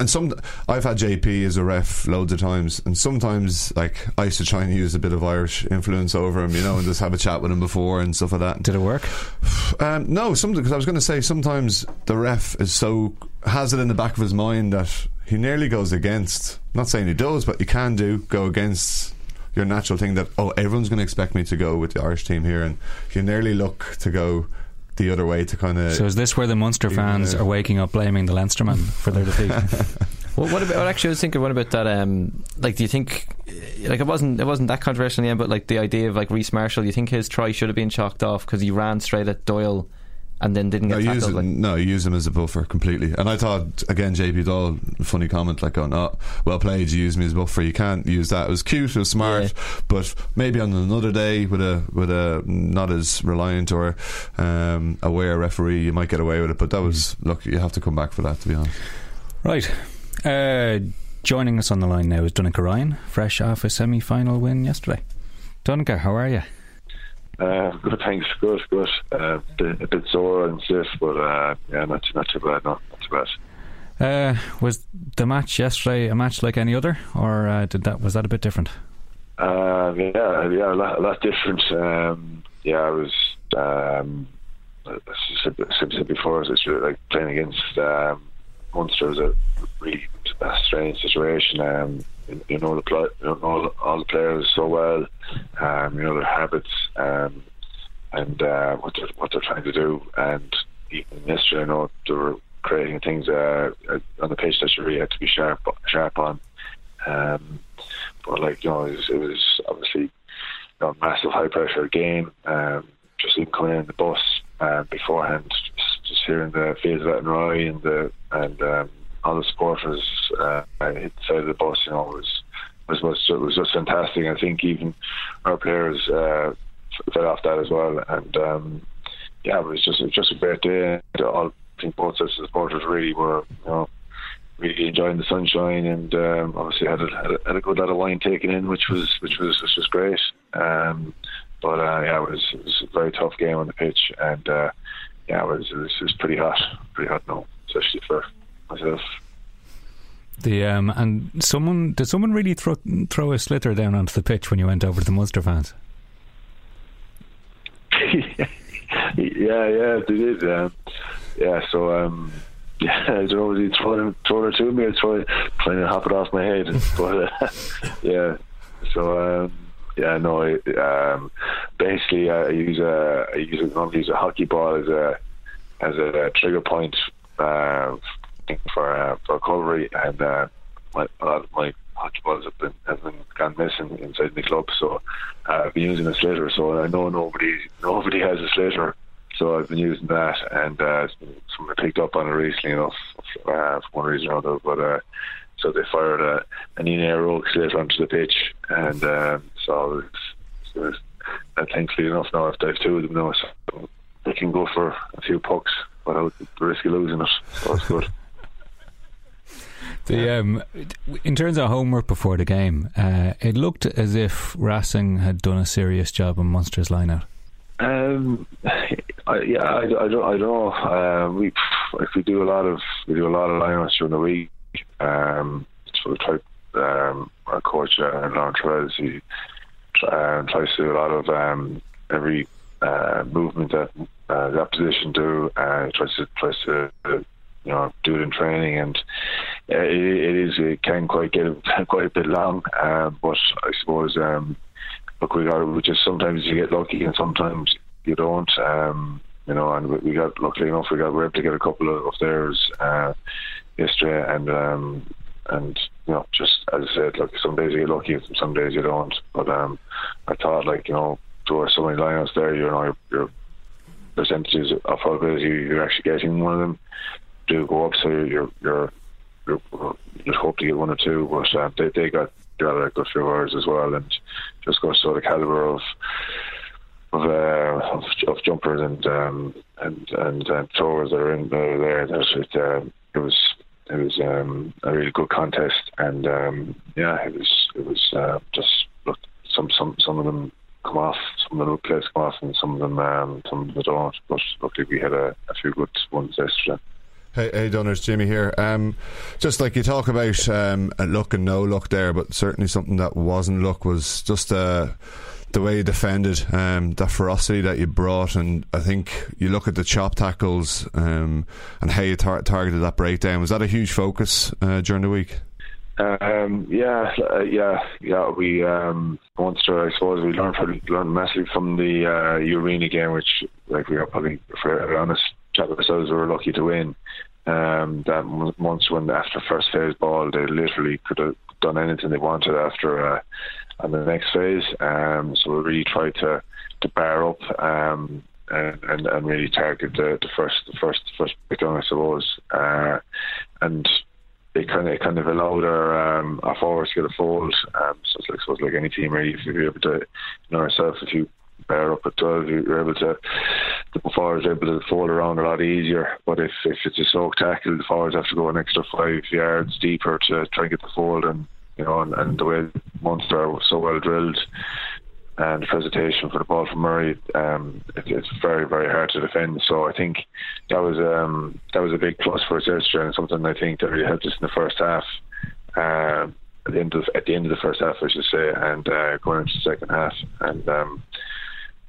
And some, I've had JP as a ref loads of times, and sometimes like I used to try and use a bit of Irish influence over him, you know, and just have a chat with him before and stuff like that.
Did it work?
Um, no, some because I was going to say sometimes the ref is so has it in the back of his mind that he nearly goes against. Not saying he does, but he can do go against your natural thing that oh everyone's going to expect me to go with the Irish team here, and you nearly look to go the other way to kind of.
So is this where the Munster fans are waking up blaming the Leinsterman for their defeat?
What, what about? What actually, I was thinking. What about that? Um, like, do you think, like, it wasn't it wasn't that controversial in the end, but like the idea of like Rhys Marshall, you think his try should have been chalked off because he ran straight at Doyle and then didn't
no,
get
use
tackled.
him,
like-
no, use him as a buffer completely. And I thought again, JP Doyle, funny comment, like going, "Oh, well played, you use me as a buffer. You can't use that. It was cute, it was smart, but maybe on another day with a with a not as reliant or um, aware referee, you might get away with it. But that was look, you have to come back for that, to be honest.
Right. Uh, joining us on the line now is Donnacha Ryan, fresh off a semi final win yesterday. Donnacha, how are you?
Uh, good, thanks. Good, good. Uh, a bit sore and stiff, but uh, yeah, not not too bad. No, not too bad.
Uh, was the match yesterday a match like any other, or uh, did that was that a bit different?
Uh, yeah, yeah, a lot, a lot different. Um, yeah, I was. Um, as I said, as I said before, it's really like playing against um, Munster was a really strange situation. Um, you, know the you know all, the players so well. Um, you know their habits um, and uh, what they're what they're trying to do. And even yesterday, you know they were creating things uh, on the pitch that you really had to be sharp sharp on. Um, but like you know, it was, it was obviously you know, massive high pressure game. Um, just even coming in the bus uh, beforehand, just, hearing the fields of Roy and the and um, supporters uh, hit the side of the bus, you know, was was was it was just fantastic. I think even our players uh, fed off that as well, and um, yeah, it was just it was just a great day. All, I think both sets of supporters really were, you know, really enjoying the sunshine and um, obviously had a, had a had a good lot of wine taken in, which was which was which was great. Um, but uh, yeah, it was, it was a very tough game on the pitch, and uh, yeah, it was, it was pretty hot, pretty hot now, especially for myself.
The um, and someone did someone really throw throw a sliotar down onto the pitch when you went over to the Munster fans?
yeah, yeah, they did. Um, yeah, so um, yeah, I don't know was he throwing throwing it to me or throwing trying to hop it off my head, but uh, yeah, so um, yeah, no, I, um, basically I use a I use a, use a hockey ball as a as a trigger point uh, for uh, for recovery, and uh, my, a lot of my hockey balls have been have been gone missing inside the club. So uh, I've been using a sliotar. So I know nobody nobody has a sliotar. so I've been using that, and uh, someone picked up on it recently enough uh, for one reason or another. But uh, so they fired a, an O'Neills sliotar onto the pitch, and uh, so it's, it's, uh, thankfully enough now I've dived two of them now, so they can go for a few pucks without the risk of losing it. So it's good.
The um, in terms of homework before the game, uh, it looked as if Racing had done a serious job on Munster's lineout.
Um, I, yeah, I, I, don't, I don't know. Uh, we if we do a lot of we do a lot of lineouts during the week. Um, so we try. Um, our coach uh, Laurent Travers, he um, tries to do a lot of um, every uh, movement that uh, that position do. Uh, tries to tries to you know do it in training, and uh, it, it is it can quite get quite a bit long. Uh, but I suppose um, look, we got we just sometimes you get lucky and sometimes you don't. Um, you know, and we got luckily enough we got we were able to get a couple of, of theirs uh, yesterday, and um, and you know, just as I said, look, some days you get lucky, some days you don't. But um, I thought like you know, there were so many lineouts there, you know, your, your percentages of probability you're actually getting one of them do go up, so you're you're you just hope to get one or two, but uh, they they got got a good few hours as well, and just goes to the caliber of of, uh, of, of jumpers and um, and and uh, throwers that are in uh, there. There's it, uh, it was it was um, a really good contest, and um, yeah, it was it was uh, just look some some some of them come off, some of the players come off, and some of them um, some of them don't. But luckily, we had a, a few good ones yesterday.
Hey, hey, Dunners, Jimmy here. Um, just like you talk about um, look and no luck there, but certainly something that wasn't luck was just uh, the way you defended, um, ferocity that you brought, and I think you look at the chop tackles um, and how you tar- targeted that breakdown. Was that a huge focus uh, during the week?
Um, yeah, uh, yeah, yeah. We um, Munster, I suppose, we learned from, learned massively from the uh, Urena game, which, like, we are probably, for honest, chat ourselves, we were lucky to win. Um, that once when after first phase ball, they literally could have done anything they wanted after uh, on the next phase. Um, so we really tried to to bar up um, and, and, and really target the, the first the first first breakdown, I suppose. Uh, and it kind of it kind of allowed our um, our forwards to get a fold. Um, so it's like, suppose like any team, really, if you're able to, you know, ourselves, if you bear up at 12, you're able to, the forwards are able to fold around a lot easier. But if, if it's a soak tackle, the forwards have to go an extra five yards deeper to try and get the fold. And, you know, and, and the way Munster was so well drilled and the presentation for the ball from Murray, um, it, it's very, very hard to defend. So I think that was um, that was a big plus for us yesterday and something I think that really helped us in the first half. Uh, at the end of at the end of the first half, I should say, and uh, going into the second half, and um,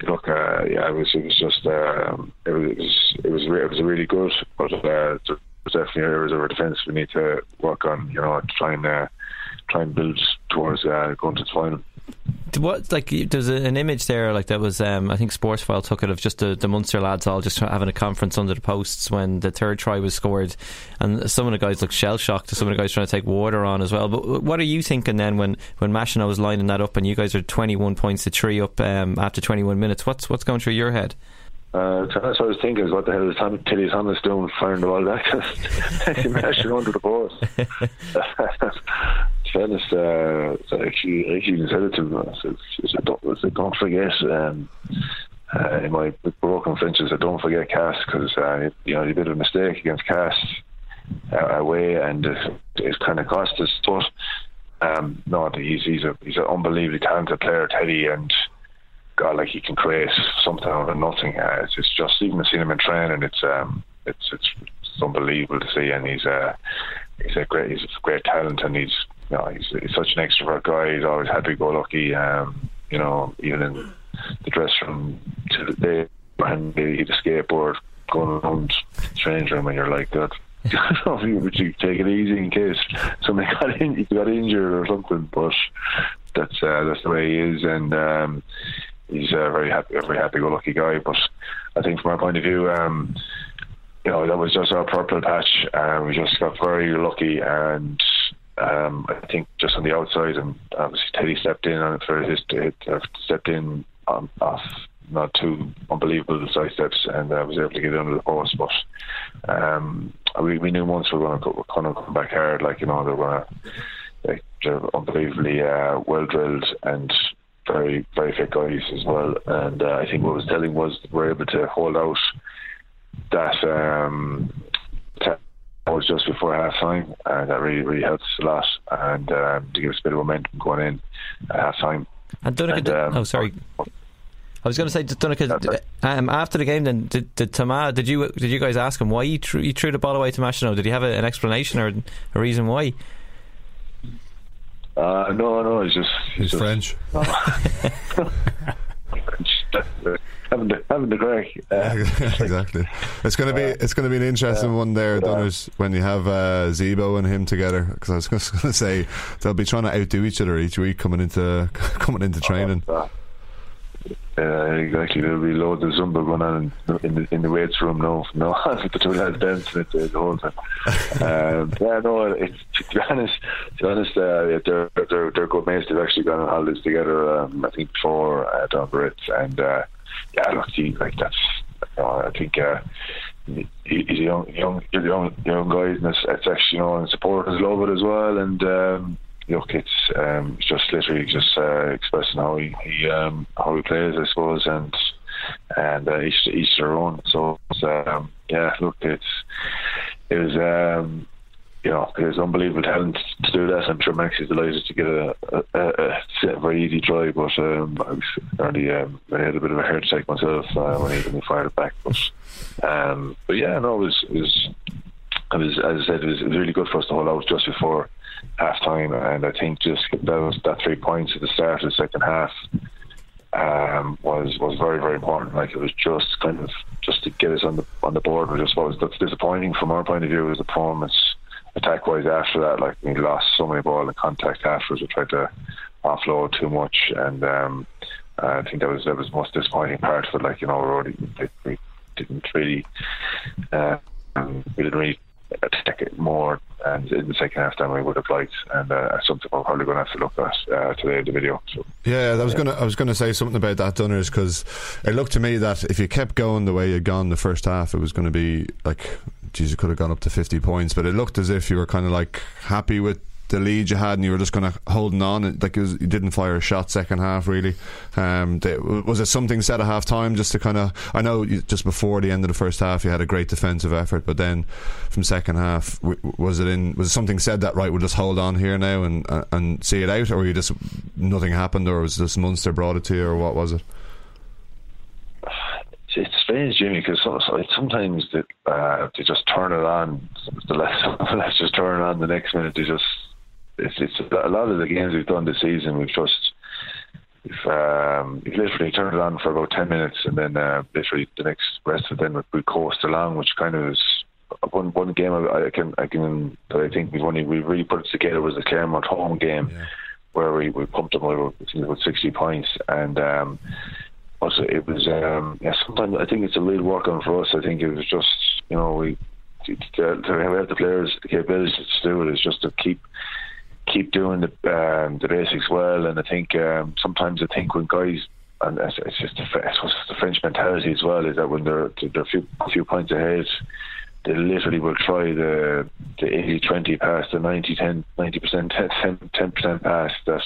look, uh, yeah, it was it was just um, it was it was it was, re- it was really good, but uh, definitely areas of our defence we need to work on. You know, trying to uh, try and build towards uh, going to the final
what like there's an image there like that was um, I think Sportsfile took it of just the, the Munster lads all just having a conference under the posts when the third try was scored and some of the guys looked shell shocked and some of the guys trying to take water on as well but what are you thinking then when when Machenaud was lining that up and you guys are 21 points to 3 up um, after 21 minutes what's what's going through your head
uh, that's what I was thinking. Is what the hell is Tom, Teddy Thomas doing firing the ball back? Machenaud under the post. fairness, uh, even said it to him. I said, don't, said, don't forget. Um, uh, in my broken French, I don't forget Castres because uh, you know you did a mistake against Castres uh, away, and it, it's kind of cost us. But um, no, he's he's a he's an unbelievably talented player, Teddy, and God, like he can create something out of nothing. Uh, it's, it's just even seeing him in training, it's um, it's it's, it's unbelievable to see, and he's a he's a great he's a great talent, and he's you know he's, he's such an extrovert guy. He's always happy go lucky. Um, you know, even in the dressing room to the day and a skateboard going around the change room, and you're like that. would you take it easy in case somebody got in, got injured or something? But that's uh, that's the way he is, and um, he's a very happy, a very happy-go-lucky guy. But I think from our point of view, um, you know, that was just our purple patch. Uh, we just got very lucky, and um, I think just on the outside, and obviously Teddy stepped in on it for his uh, stepped in on, off not two unbelievable side steps, and I was able to get under the post. But um, we we knew once we were going to kind of come back hard, like you know they were they're unbelievably uh, well drilled and very very fit guys as well. And uh, I think what was telling was we're able to hold out that. Um, was just before half time, and that really really helps a lot, and um, to give us a bit of momentum going in at half time.
And Donncha,
And, um,
oh sorry, I was going to say Donncha. Um, after the game, then did did Tama, did you did you guys ask him why he threw, he threw the ball away to Machenaud? Did he have a, an explanation or a reason why?
Uh, no, no, it's just
He's French.
having the having the crack. Uh,
exactly. It's going to be it's going to be an interesting one there, Dunners, when you have uh, Zebo and him together. Because I was going to say they'll be trying to outdo each other each week coming into coming into training.
uh, exactly. There'll be loads of Zumba going on in, in the in the weights room. No, no, the two lads dancing it the, the whole time. um, yeah, no. It's, to be honest, to be honest, uh, they're they're they're good mates. They've actually gone on holidays together. Um, I think before uh, down the Ritz, and uh, yeah, look, see, like that's. You know, I think uh, he- he's a young, young, young, young guy, and it's, it's actually you know, and supporters love it as well. And um, look, it's um, just literally just uh, expressing how he, he um, how he plays, I suppose, and and uh, each each their own. So um, yeah, look, it's it was um, you know there's unbelievable talent to do that. I'm sure Max is delighted to get a, a, a, very easy try, but um, I was um, I had a bit of a heart attack myself uh, when, he, when he fired it back. But um, but yeah, no, it was it was. It was, as I said, it was, it was really good for us to hold out just before half time, and I think just was that three points at the start of the second half um, was was very very important. Like it was just kind of just to get us on the on the board, I suppose that's disappointing from our point of view was a performance attack wise. After that, like we lost so many ball in contact afterwards. We tried to offload too much, and um, I think that was that was the most disappointing part of it. Like you know, we already we didn't really uh, um, we didn't really attack it more and in the second half than we would have liked, and uh, something we're probably going to have to look at uh, today in the video. So.
Yeah, I was gonna I was gonna say something about that Dunners because it looked to me that if you kept going the way you'd gone the first half, it was going to be like, geez, you could have gone up to fifty points. But it looked as if you were kind of like happy with the lead you had, and you were just kind of holding on. Like was, you didn't fire a shot second half really. Um, they, was it something said at half time just to kind of? I know you, just before the end of the first half you had a great defensive effort, but then from second half was it in? Was something said that right? We'll just hold on here now and uh, and see it out, or you just nothing happened, or was this Munster brought it to you, or what was it?
It's, it's Jimmy, because sometimes they, uh, they just turn it on. The less, the less just turn it on the next minute. They just it's it's a lot of the games we've done this season. We've just we've, um, we've literally turned it on for about ten minutes, and then uh, literally the next rest of it, then we, coast along, which kind of is one one game I, I can I can that I think we've only we really put it together was the Clermont home game where we, we pumped them over I think about sixty points and. Um, also, it was um, yeah. Sometimes I think it's a real work on for us. I think it was just you know we to, have the players the to do it is just to keep keep doing the um, the basics well. And I think um, sometimes I think when guys and it's, just the, the French mentality as well is that when they're they're a few, a few points ahead, they literally will try the the 80-20 pass, the 90-10, 90%, 10 percent pass that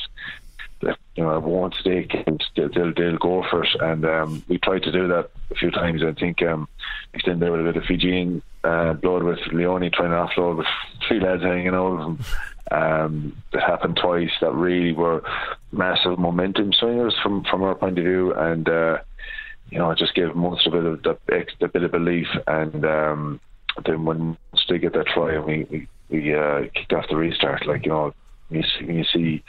you know one stake and they'll, they'll go for it. And um, we tried to do that a few times. I think um, extend there with a bit of Fijian uh, blood with Leone trying to offload with three lads hanging of him. Um, that happened twice. That really were massive momentum swingers from from our point of view, and uh, you know, it just gave most a bit of that extra bit of belief. And um, then when they get that try, and we we, we uh, kicked off the restart, like you know, you see, you see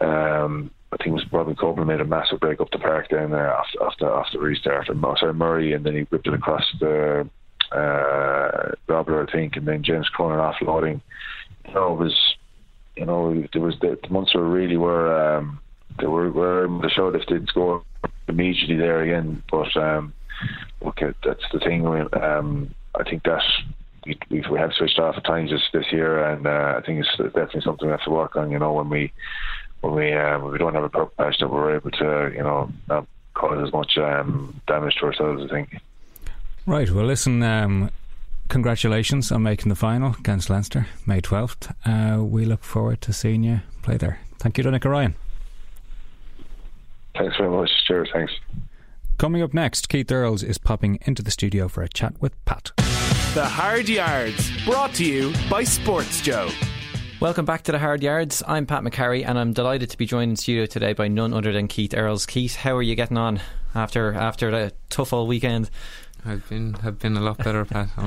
um, I think it was Robin Copeland made a massive break up the park down there after after after the restart. And sorry, Murray, and then he whipped it across the uh, Robler, I think, and then James Cronin offloading. You know, it was you know there was the, the Munster really were um, they were were to show if they'd score immediately there again. But um, okay, that's the thing. Um, I think that we, we we have switched off at times this this year, and uh, I think it's definitely something we have to work on. You know, when we when we uh, when we don't have a purple patch that we're able to you know not cause as much um, damage to ourselves. I think.
Right. Well, listen. Um, congratulations on making the final against Leinster, May twelfth. Uh, we look forward to seeing you play there. Thank you, Donncha Ryan.
Thanks very much. Cheers. Thanks.
Coming up next, Keith Earls is popping into the studio for a chat with Pat.
The Hard Yards, brought to you by Sports Joe.
Welcome back to the Hard Yards. I'm Pat McCarry, and I'm delighted to be joined in studio today by none other than Keith Earls. Keith, how are you getting on after after the tough all weekend?
I've been I've been a lot better, Pat.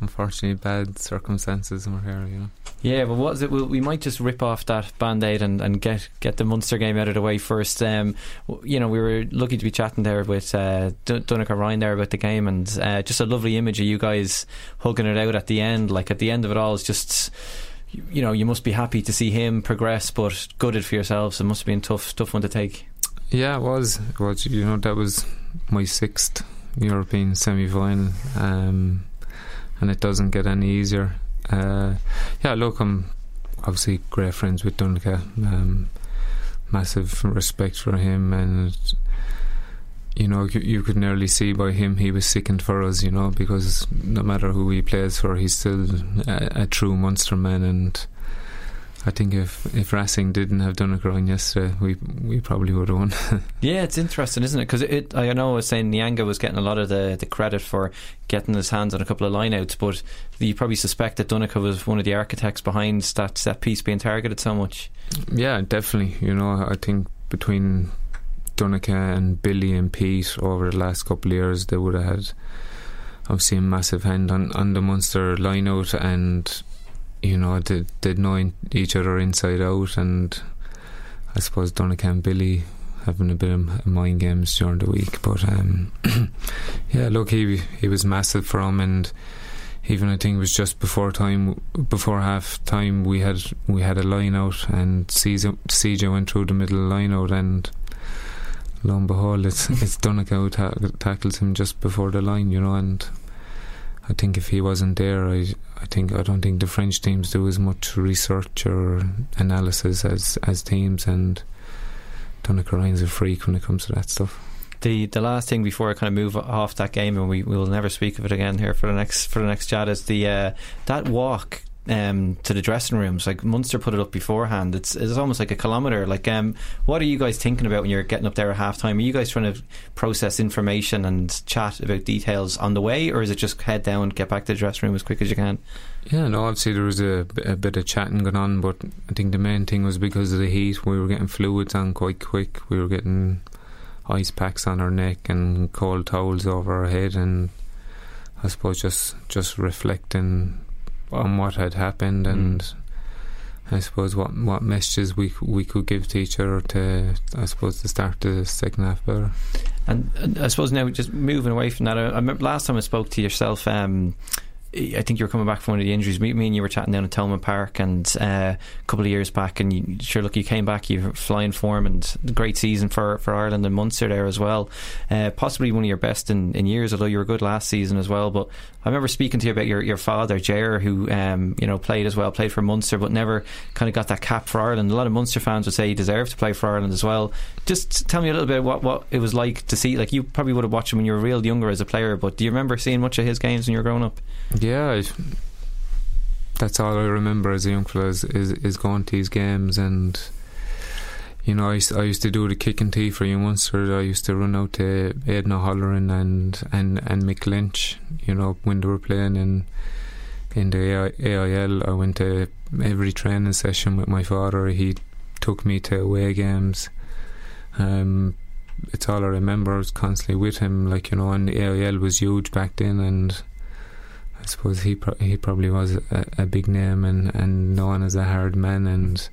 Unfortunately, bad circumstances, and we're here, you know.
Yeah, but what is it? we might just rip off that band aid and, and get get the Munster game out of the way first. Um, you know, we were lucky to be chatting there with uh, Donncha Ryan there about the game, and uh, just a lovely image of you guys hugging it out at the end. Like at the end of it all, it's just you know, you must be happy to see him progress, but gutted for yourselves. It must have been tough, tough one to take.
Yeah, it was. It was. You know, that was my sixth European semi-final, um, and it doesn't get any easier. Uh, yeah, look, I'm obviously great friends with Donncha. Um, massive respect for him, and you know, you, you, could nearly see by him he was sickened for us, you know, because no matter who he plays for, he's still a, a true Munster man. And I think if if Racing didn't have done a grind yesterday, uh, we we probably would have won.
yeah, it's interesting, isn't it? Because it, I know I was saying Nyanga was getting a lot of the, the credit for getting his hands on a couple of lineouts, but you probably suspect that Donncha was one of the architects behind that set piece being targeted so much.
Yeah, definitely. You know, I think between Donncha and Billy and Pete over the last couple of years, they would have had obviously a massive hand on, on the Munster lineout and you know they, they'd know each other inside out and I suppose Donncha and Billy having a bit of mind games during the week but um, yeah look he he was massive for him and even I think it was just before time before half time we had we had a line out and CJ, went through the middle line out and lo and behold, it's it's who ta- tackles him just before the line, you know. And I think if he wasn't there, I I think I don't think the French teams do as much research or analysis as as teams. And Donncha Ryan's a freak when it comes to that stuff.
The the last thing before I kind of move off that game, and we, we will never speak of it again here for the next for the next chat is the uh, that walk um, to the dressing rooms. Like Munster put it up beforehand. It's it's almost like a kilometre. Like, um, what are you guys thinking about when you're getting up there at half time? Are you guys trying to process information and chat about details on the way, or is it just head down, get back to the dressing room as quick as you can?
Yeah, no, obviously there was a, a bit of chatting going on, but I think the main thing was because of the heat. We were getting fluids on quite quick. We were getting ice packs on our neck and cold towels over our head, and I suppose just just reflecting on what had happened and mm. I suppose what what messages we we could give to each other to I suppose to start the second half better.
And, and I suppose now just moving away from that, I, I remember last time I spoke to yourself. Um, I think you were coming back from one of the injuries. Me, me and you were chatting down at Thomond Park, and uh, a couple of years back, and you, sure, look, you came back, you were flying form, and great season for, for Ireland and Munster there as well. Uh, possibly one of your best in, in years, although you were good last season as well. But I remember speaking to you about your, your father, Ger, who um, you know played as well, played for Munster, but never kind of got that cap for Ireland. A lot of Munster fans would say he deserved to play for Ireland as well. Just tell me a little bit what what it was like to see. Like you probably would have watched him when you were real younger as a player, but do you remember seeing much of his games when you were growing up?
Yeah, that's all I remember as a young fella is, is, is going to these games and you know, I used, I used to do the kick and tee for you Munster. I used to run out to Aidan O'Halloran and, and, and Mick Lynch, you know, when they were playing in in the AIL. I went to every training session with my father. He took me to away games. Um, it's all I remember. I was constantly with him, like, you know, and the AIL was huge back then and I suppose he pro- he probably was a, a, big name and, and known as a hard man, and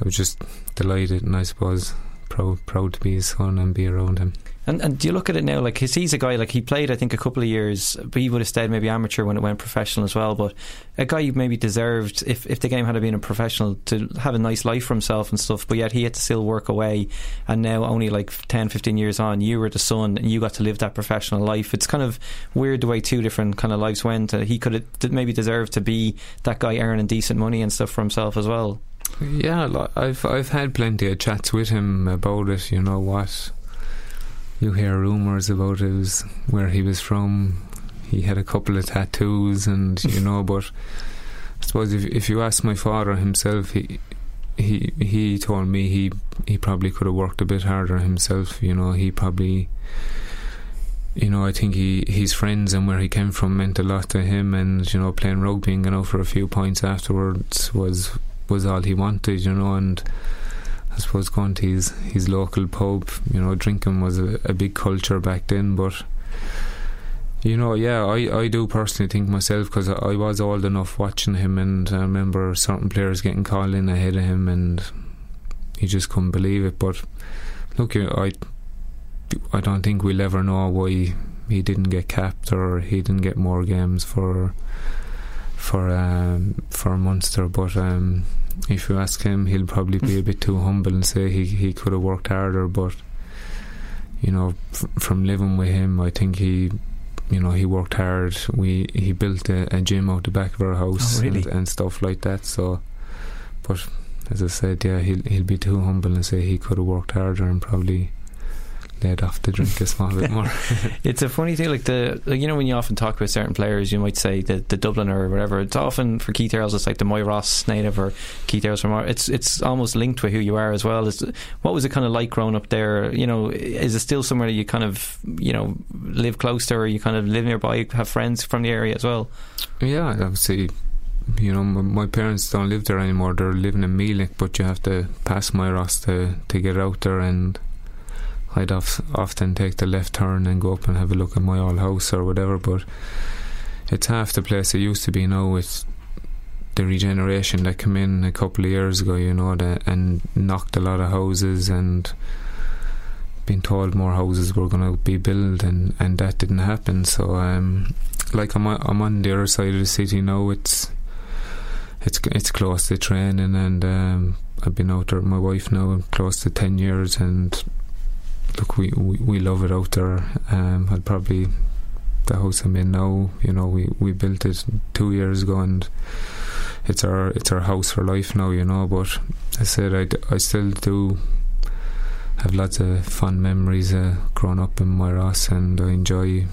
I was just delighted, and I suppose proud proud to be his son and be around him.
And, and do you look at it now? Like he's a guy like he played, I think, a couple of years, but he would have stayed maybe amateur when it went professional as well. But a guy who maybe deserved, if if the game had been a professional, to have a nice life for himself and stuff. But yet he had to still work away. And now, only like 10, 15 years on, you were the son and you got to live that professional life. It's kind of weird the way two different kind of lives went. Uh, he could have maybe deserved to be that guy earning decent money and stuff for himself as well.
Yeah, I've I've had plenty of chats with him about it. You know what you hear rumours about his where he was from. He had a couple of tattoos, and you know, but I suppose if if you ask my father himself, he he he told me he he probably could have worked a bit harder himself. You know, he probably. You know, I think he his friends and where he came from meant a lot to him, and you know, playing rugby and going out for a few points afterwards was was all he wanted. You know, and I suppose going to his his local pub, you know, drinking was a, a big culture back then, but you know, yeah, I, I do personally think myself because I, I, was old enough watching him, and I remember certain players getting called in ahead of him, and you just couldn't believe it. But look, I I don't think we'll ever know why he didn't get capped or he didn't get more games for for um, for Munster. But um, if you ask him, he'll probably be a bit too humble and say he he could have worked harder. But you know, f- from living with him, I think he you know he worked hard. We he built a, a gym out the back of our house
oh, really?
and, and, stuff like that. So, but as I said, yeah, he'll he'll be too humble and say he could have worked harder and probably laid off the drink a small bit more.
it's a funny thing, like the like, you know when you often talk about certain players, you might say the the Dubliner or whatever. It's often for Keith Earls, it's like the Moyross native or Keith Earls from. It's it's almost linked with who you are as well. Is what was it kind of like growing up there? You know, is it still somewhere that you kind of you know live close to, or you kind of live nearby, have friends from the area as well?
Yeah, obviously you know, my parents don't live there anymore. They're living in Meelick, but you have to pass Moyross to to get out there, and I'd often take the left turn and go up and have a look at my old house or whatever. But it's half the place it used to be now with the regeneration that came in a couple of years ago, you know, that, and knocked a lot of houses and been told more houses were going to be built, and, and that didn't happen. So, um, like I'm I'm on the other side of the city now. It's it's it's close to training, and um, I've been out there with my wife now close to ten years, and look, we, we, we love it out there. Um, I'd probably the house I'm in now. You know, we, we built it two years ago, and it's our it's our house for life now. You know, but I said I, I still do have lots of fun memories uh, growing up in Moyross, and I enjoy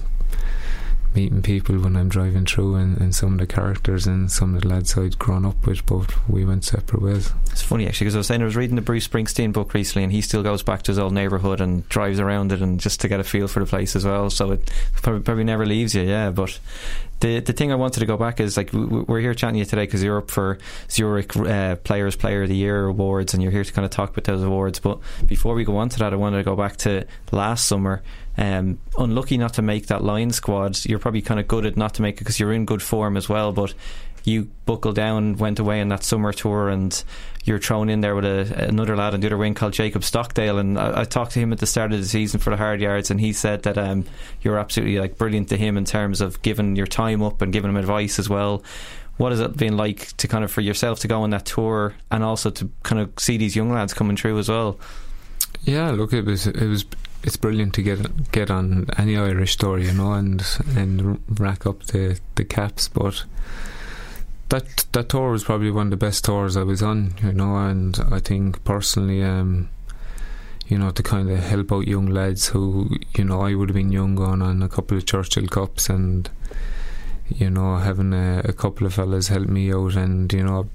meeting people when I'm driving through and, and some of the characters and some of the lads I'd grown up with, but we went separate ways.
It's funny actually because I was saying I was reading the Bruce Springsteen book recently and he still goes back to his old neighbourhood and drives around it and just to get a feel for the place as well. So it probably, probably never leaves you, yeah. But the the thing I wanted to go back is like we're here chatting to you today because you're up for Zurich uh, Players Player of the Year awards and you're here to kind of talk about those awards. But before we go on to that, I wanted to go back to last summer um, unlucky not to make that line squad. You're probably kind of gutted not to make it because you're in good form as well. But you buckled down, went away on that summer tour, and you're thrown in there with a, another lad on the other wing called Jacob Stockdale. And I, I, talked to him at the start of the season for the hard yards, and he said that um, you're absolutely like brilliant to him in terms of giving your time up and giving him advice as well. What has it been like to kind of for yourself to go on that tour and also to kind of see these young lads coming through as well?
Yeah, look, it was it was it's brilliant to get get on any Irish tour, you know, and and rack up the the caps. But that that tour was probably one of the best tours I was on, you know, and I think personally, um, you know, to kind of help out young lads who, you know, I would have been young going on a couple of Churchill Cups and. You know, having a, a couple of fellas help me out, and you know,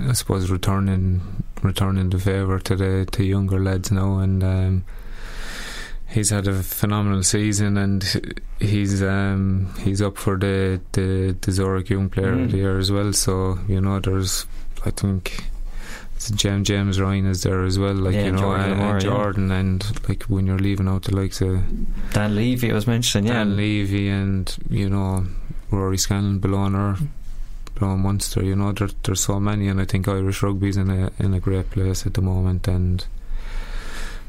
I suppose returning returning the favour to the to younger lads now, and um, he's had a phenomenal season, and he's um, he's up for the the, the Zurich Young Player mm. of the Year as well. So you know, there's I think. James James Ryan is there as well, like
yeah,
you know,
Jordan,
and, and Jordan, yeah. and like when you're leaving out the likes of
Dan Leavy, I was mentioning, yeah,
Dan Leavy, and you know Rory Scannell, Bologna, below Munster. You know, there, there's so many, and I think Irish rugby's in a in a great place at the moment, and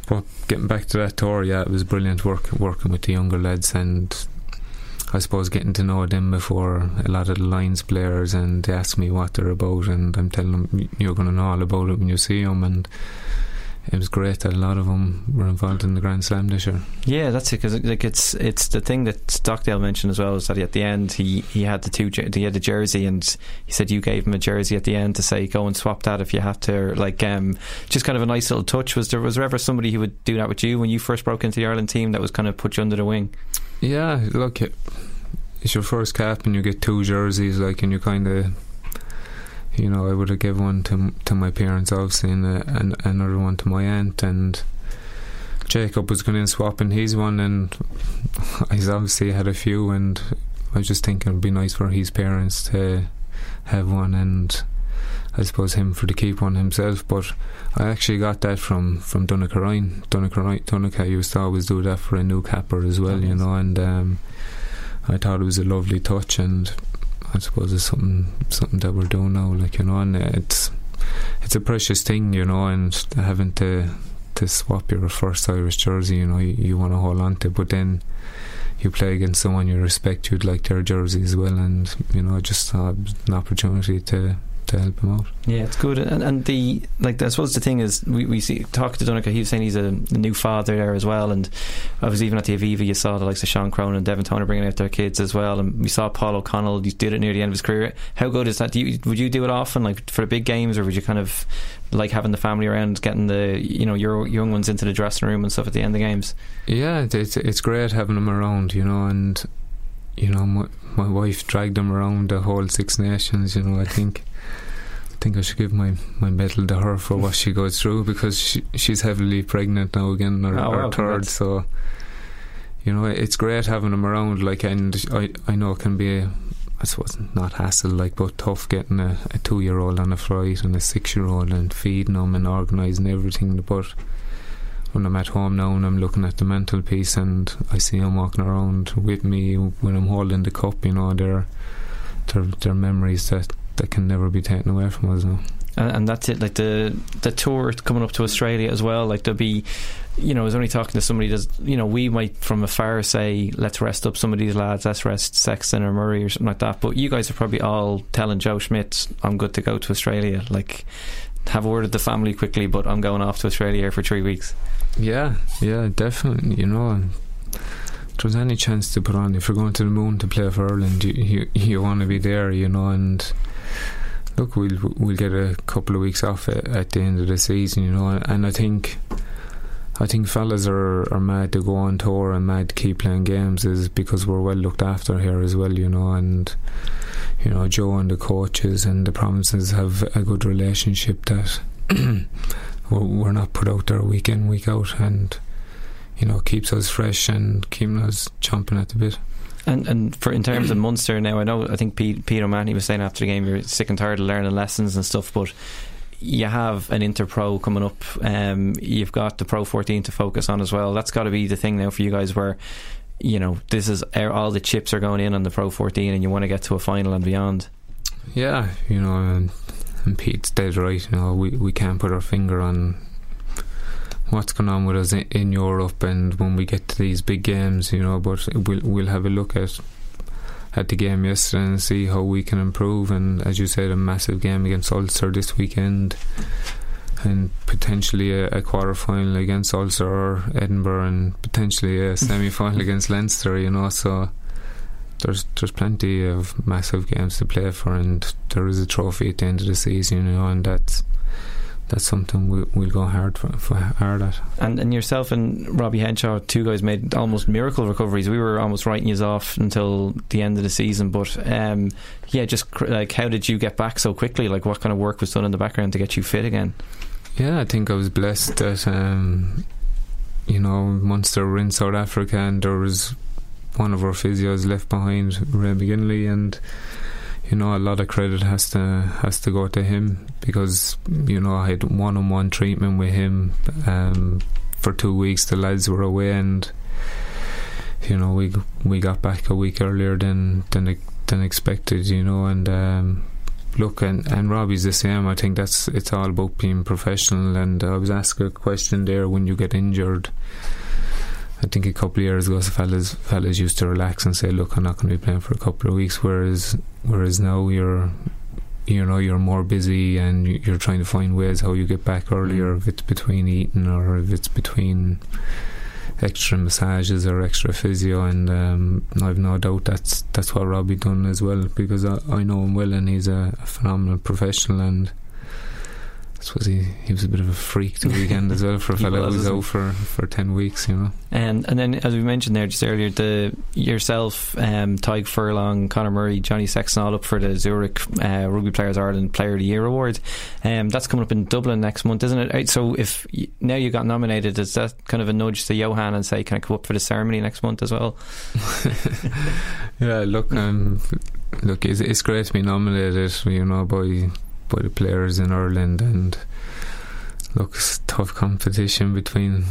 but getting back to that tour, yeah, it was brilliant work working with the younger lads and I suppose getting to know them before a lot of the Lions players and they ask me what they're about and I'm telling them you're going to know all about it when you see them and it was great that a lot of them were involved in the Grand Slam this year.
Yeah, that's it. Because like it's it's the thing that Stockdale mentioned as well is that at the end he, he had the two he had a jersey and he said you gave him a jersey at the end to say go and swap that if you have to. Like um, just kind of a nice little touch. Was there was there ever somebody who would do that with you when you first broke into the Ireland team that was kind of put you under the wing?
Yeah, look, it's your first cap and you get two jerseys, like, and you kind of you know, I would have given one to to my parents, obviously, and, uh, and another one to my aunt. And Jacob was going to swap in swapping his one, and he's obviously had a few. And I was just thinking it'd be nice for his parents to have one, and I suppose him for to keep one himself. But I actually got that from from Donnacha Donnacha Donnacha used to always do that for a new capper as well, you know, and um, I thought it was a lovely touch and I suppose it's something something that we're doing now. Like you know, and it's it's a precious thing, you know, and having to to swap your first Irish jersey, you know, you, you want to hold on to, but then you play against someone you respect, you'd like their jersey as well, and you know, just uh, an opportunity to to help him out.
Yeah, it's good. And, and the like, I suppose the thing is, we, we see talk to Donnacha. He was saying he's a, a, new father there as well. And I was even at the Aviva, you saw the likes of Sean Cronin and Devin Toner bringing out their kids as well. And we saw Paul O'Connell. He did it near the end of his career. How good is that? Do you, would you do it often, like for the big games, or would you kind of like having the family around, getting the you know your young ones into the dressing room and stuff at the end of the games?
Yeah, it's it's great having them around, you know, and you know my my wife dragged them around the whole Six Nations. You know, I think think I should give my, my medal to her for what she goes through because she, she's heavily pregnant now again, or, oh, or third. So, you know, it's great having them around. Like, and I, I know it can be, I suppose, not hassle, like, but tough getting a, a two year old on a flight and a six year old and feeding them and organising everything. But when I'm at home now and I'm looking at the mantelpiece and I see them walking around with me when I'm holding the cup, you know, they're, they're, they're memories that that can never be taken away from us now.
And, and that's it. Like the the tour coming up to Australia as well. Like there'll be you know, I was only talking to somebody that's, you know, we might from afar say, let's rest up some of these lads, let's rest Sexton or Murray or something like that. But you guys are probably all telling Joe Schmidt, I'm good to go to Australia. Like, have a word with the family quickly, but I'm going off to Australia for three weeks.
Yeah, yeah, definitely. You know, if there's any chance to put on, if you're going to the moon to play for Ireland, you, you, you want to be there, you know, and look, we'll we'll get a couple of weeks off at, at the end of the season, you know, and I think I think fellas are, are mad to go on tour and mad to keep playing games is because we're well looked after here as well, you know, and you know Joe and the coaches and the provinces have a good relationship that we're not put out there week in week out and you know keeps us fresh and keeps us chomping at the bit.
And and for in terms of Munster now, I know I think Pete, Peter O'Mahony was saying after the game you're sick and tired of learning lessons and stuff, but you have an Inter Pro coming up. Um, you've got the Pro 14 to focus on as well. That's got to be the thing now for you guys, where you know this is all the chips are going in on the Pro 14, and you want to get to a final and beyond.
Yeah, you know, and, and Pete's dead right. You know, we we can't put our finger on what's going on with us in, in Europe and when we get to these big games, you know. But we'll we'll have a look at at the game yesterday and see how we can improve. And as you said, a massive game against Ulster this weekend, and potentially a, a quarter final against Ulster or Edinburgh, and potentially a semi final against Leinster. You know, so there's there's plenty of massive games to play for, and there is a trophy at the end of the season. You know, and that's that's something we, we'll go hard for, for, hard at.
And and yourself and Robbie Henshaw, two guys made almost miracle recoveries. We were almost writing you off until the end of the season, but um, yeah, just cr- like how did you get back so quickly? Like what kind of work was done in the background to get you fit again?
Yeah, I think I was blessed that um, you know Munster were in South Africa and there was one of our physios left behind, Ray McGinley, and you know, a lot of credit has to has to go to him because you know I had one on one treatment with him um, for two weeks. The lads were away, and you know we we got back a week earlier than than than expected. You know, and um, look, and and Robbie's the same. I think that's it's all about being professional. And I was asked a question there when you get injured I think a couple of years ago, fellas fellas used to relax and say, "Look, I'm not going to be playing for a couple of weeks." Whereas whereas now you're you know you're more busy and you- you're trying to find ways how you get back earlier if it's between eating or if it's between extra massages or extra physio and um, I've no doubt that's that's what Robbie done as well because I, I know him well and he's a, a phenomenal professional and I suppose he, he was a bit of a freak the weekend as well for a fellow
was,
who's
isn't
out for, for 10 weeks you know
And and then as we mentioned there just earlier, the yourself, um, Furlong, Conor Murray, Johnny Sexton all up for the Zurich uh, Rugby Players Ireland Player of the Year award. Um, that's coming up in Dublin next month, isn't it? So if y- now you got nominated, is that kind of a nudge to Johan and say, can I come up for the ceremony next month as well?
Yeah, look, um, look, it's, it's great to be nominated, you know, by by the players in Ireland, and look, it's tough competition between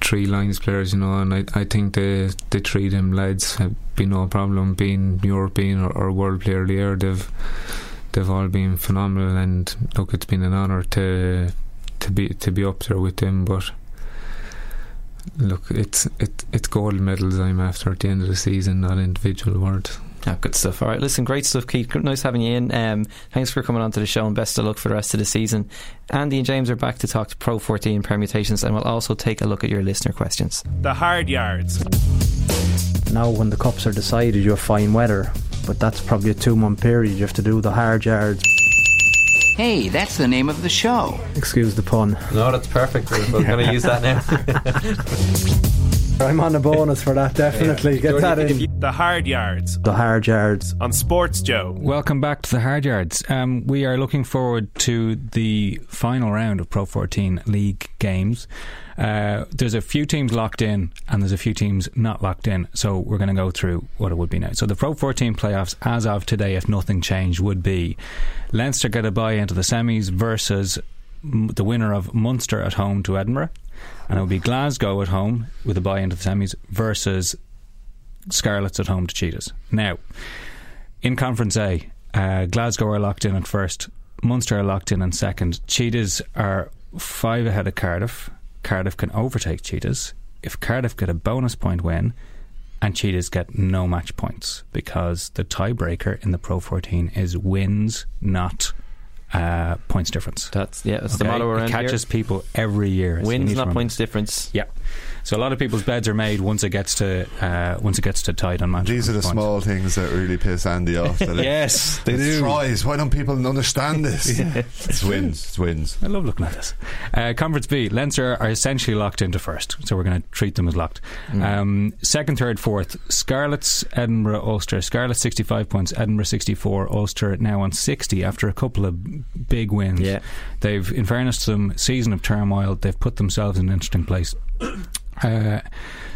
three lines players, you know, and I, I think the the three them lads have been no problem being European or, or World Player of the Year. They've they've all been phenomenal, and look, it's been an honour to to be to be up there with them, but. Look, it's it, it's gold medals I'm after at the end of the season, not individual awards.
Yeah, good stuff. All right, listen, great stuff, Keith. Nice having you in. Um, thanks for coming on to the show and best of luck for the rest of the season. Andy and James are back to talk to Pro 14 permutations and we'll also take a look at your listener questions.
The hard yards.
Now, when the cups are decided, you're fine weather, but that's probably a two month period. You have to do the hard yards.
Hey, that's the name of the show.
Excuse the pun.
No, that's perfect. We're going to use that now.
I'm on a bonus for that, definitely. Get that in.
The hard yards
The hard yards.
on Sports Joe.
Welcome back to the Hard Yards. Um, we are looking forward to the final round of Pro 14 League games. Uh, there's a few teams locked in, and there's a few teams not locked in. So we're going to go through what it would be now. So the Pro 14 playoffs, as of today, if nothing changed, would be Leinster get a bye into the semis versus the winner of Munster at home to Edinburgh, and it would be Glasgow at home with a bye into the semis versus Scarlets at home to Cheetahs. Now, in Conference A, uh, Glasgow are locked in at first, Munster are locked in in second, Cheetahs are five ahead of Cardiff. Cardiff can overtake Cheetahs. If Cardiff get a bonus point win, and Cheetahs get no match points because the tiebreaker in the Pro 14 is wins, not uh, points difference.
That's yeah, that's the motto around
it catches
here.
people every year.
Wins, not points difference.
Yeah. So a lot of people's beds are made once it gets to uh, once it gets to tied on match.
These are the
points.
small things that really piss Andy off. that it-
Yes, they
it's
do.
tries. Why don't people understand this? It's wins. It's wins.
I love looking at this. Uh, Conference B, Leinster are essentially locked into first, so we're going to treat them as locked.
Mm.
Um, second, third, fourth, Scarlets, Edinburgh, Ulster. Scarlets 65 points, Edinburgh 64, Ulster now on 60 after a couple of big wins.
Yeah.
They've, in fairness to them, season of turmoil, they've put themselves in an interesting place. Uh,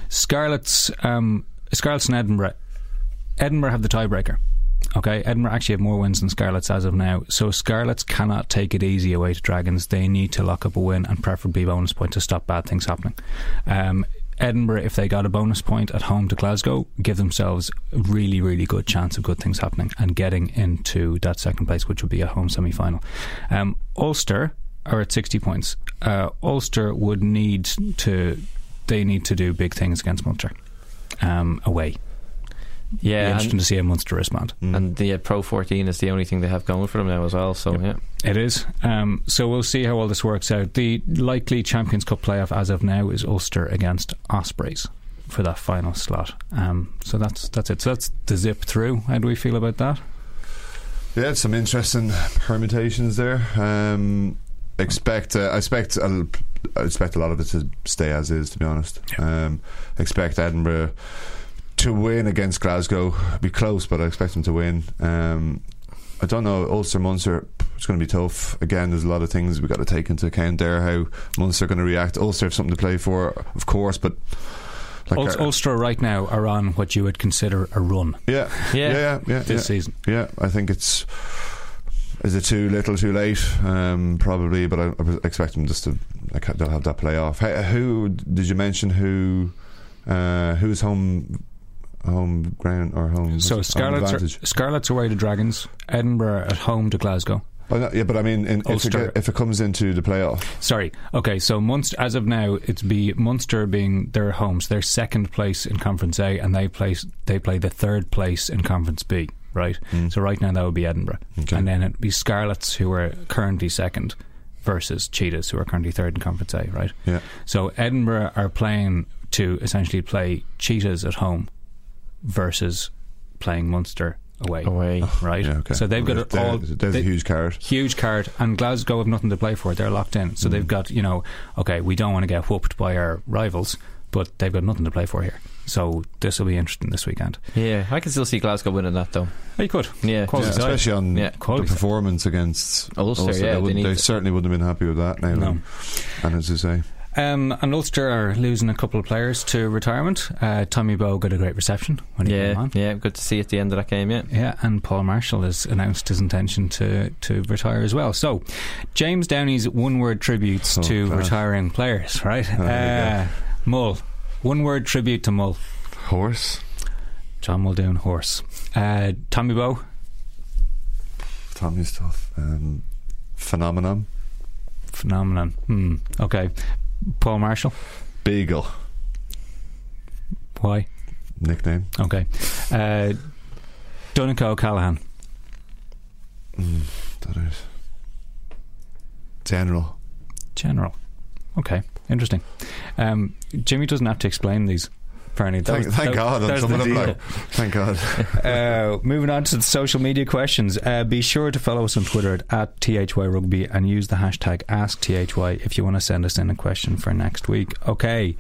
Scarlets, um, Scarlets and Edinburgh. Edinburgh have the tiebreaker. Okay, Edinburgh actually have more wins than Scarlets as of now. So Scarlets cannot take it easy away to Dragons. They need to lock up a win and preferably bonus point to stop bad things happening. Um, Edinburgh, if they got a bonus point at home to Glasgow, give themselves a really, really good chance of good things happening and getting into that second place, which would be a home semi final. Um, Ulster are at 60 points. Uh, Ulster would need to, they need to do big things against Munster um, away. Be
Yeah,
interesting to see how Munster respond.
and the uh, Pro 14 is the only thing they have going for them now as well. So yeah,
It is. Um, so we'll see how all this works out. The likely Champions Cup playoff as of now is Ulster against Ospreys for that final slot. Um, so that's that's it. So that's the zip through. How do we feel about that?
Yeah, some interesting permutations there. Um, expect, uh, I expect, a, I expect a lot of it to stay as is. To be honest, um, expect Edinburgh to win against Glasgow. Be close, but I expect them to win. Um, I don't know Ulster Munster. It's going to be tough. Again, there's a lot of things we've got to take into account there. How Munster are going to react. Ulster have something to play for, of course, but like
Ul-
our-
Ulster right now are on what you would consider a run.
yeah,
Yeah.
yeah, yeah, yeah.
This
yeah.
season.
Yeah, I think it's. Is it too little, too late? Um, probably, but I, I expect them just to. Like, they'll have that playoff. Hey, who did you mention? Who? Uh, who's home? Home ground or home?
So Scarlets are. Scarlets away to Dragons. Edinburgh at home to Glasgow.
Oh, no, yeah, but I mean, in, if, it, get- if it comes into the playoff,
Sorry. Okay, so Munster, as of now, it's be Munster being their homes. They're second place in Conference A, and they place they play the third place in Conference B. right? So right now that would be Edinburgh, and then it'd be Scarlets who are currently second versus Cheetahs who are currently third in Conference A, right?
Yeah.
So Edinburgh are playing to essentially play Cheetahs at home versus playing Munster away.
Away.
Right?
Yeah, okay.
So they've got it
There-
all.
There's
they-
a huge card.
Huge card, and Glasgow have nothing to play for. They're locked in. So
Mm.
they've got, you know, okay, we don't want to get whooped by our rivals, but they've got nothing to play for here. So this will be interesting this weekend.
Yeah, I can still see Glasgow winning that though.
Oh, you could.
Yeah,
Quality
Yeah, especially on
Yeah,
the performance against
Ulster, yeah,
they,
they
they certainly wouldn't have been happy with that. Now,
No.
and as you say,
Um, and Ulster are losing a couple of players to retirement. Uh, Tommy Bowe got a great reception when he
yeah,
came on.
yeah, good to see at the end of that game. Yeah,
Yeah, and Paul Marshall has announced his intention to, to retire as well. So, James Downey's one word tributes
Oh,
to
class.
retiring players, right?
there
Uh, Mull. One word tribute to Mull.
horse.
John Muldoon, horse. Uh, Tommy Bowe.
Tommy's tough. Um, phenomenon.
Phenomenon. Hmm. Okay. Paul Marshall.
Beagle
Why?
nickname.
Okay. Uh, Donncha O'Callaghan.
Mm, that is general.
General. Okay. Interesting. Um, Jimmy doesn't have to explain these. Apparently, That
Thank,
was-
thank
that-
God.
that was
some
the
of them, like, thank God.
uh, moving on to the social media questions. Uh, be sure to follow us on Twitter at, at THY Rugby and use the hashtag AskTHY if you want to send us in a question for next week. Okay.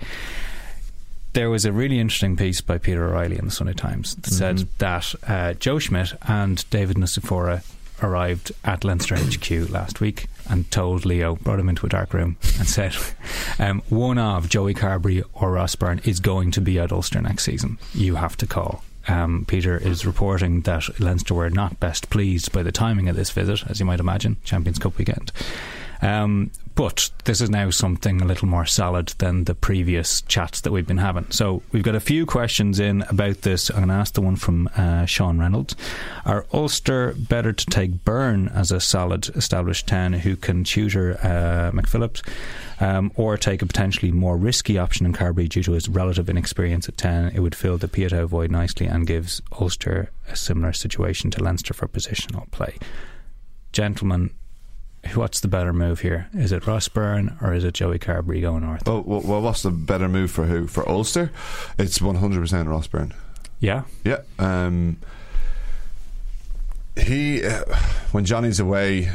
There was a really interesting piece by Peter O'Reilly in the Sunday Times that said
Mhm.
that uh, Joe Schmidt and David Nucifora arrived at Leinster HQ last week and told Leo, brought him into a dark room and said, um, one of Joey Carbery or Ross Byrne is going to be at Ulster next season. You have to call. Um, Peter is reporting that Leinster were not best pleased by the timing of this visit, as you might imagine, Champions Cup weekend. Um, but this is now something a little more solid than the previous chats that we've been having. So we've got a few questions in about this. I'm going to ask the one from uh, Sean Reynolds. Are Ulster better to take Byrne as a solid established 10 who can tutor uh, McPhillips? Um, or take a potentially more risky option in Carbery due to his relative inexperience at 10. It would fill the Pienaar void nicely and gives Ulster a similar situation to Leinster for positional play. Gentlemen, what's the better move here? Is it Ross Byrne or is it Joey Carbery going north?
Well, well, well, what's the better move for who? For Ulster, it's one hundred percent Ross Byrne.
Yeah,
Yeah. Um, he, uh, when Johnny's away,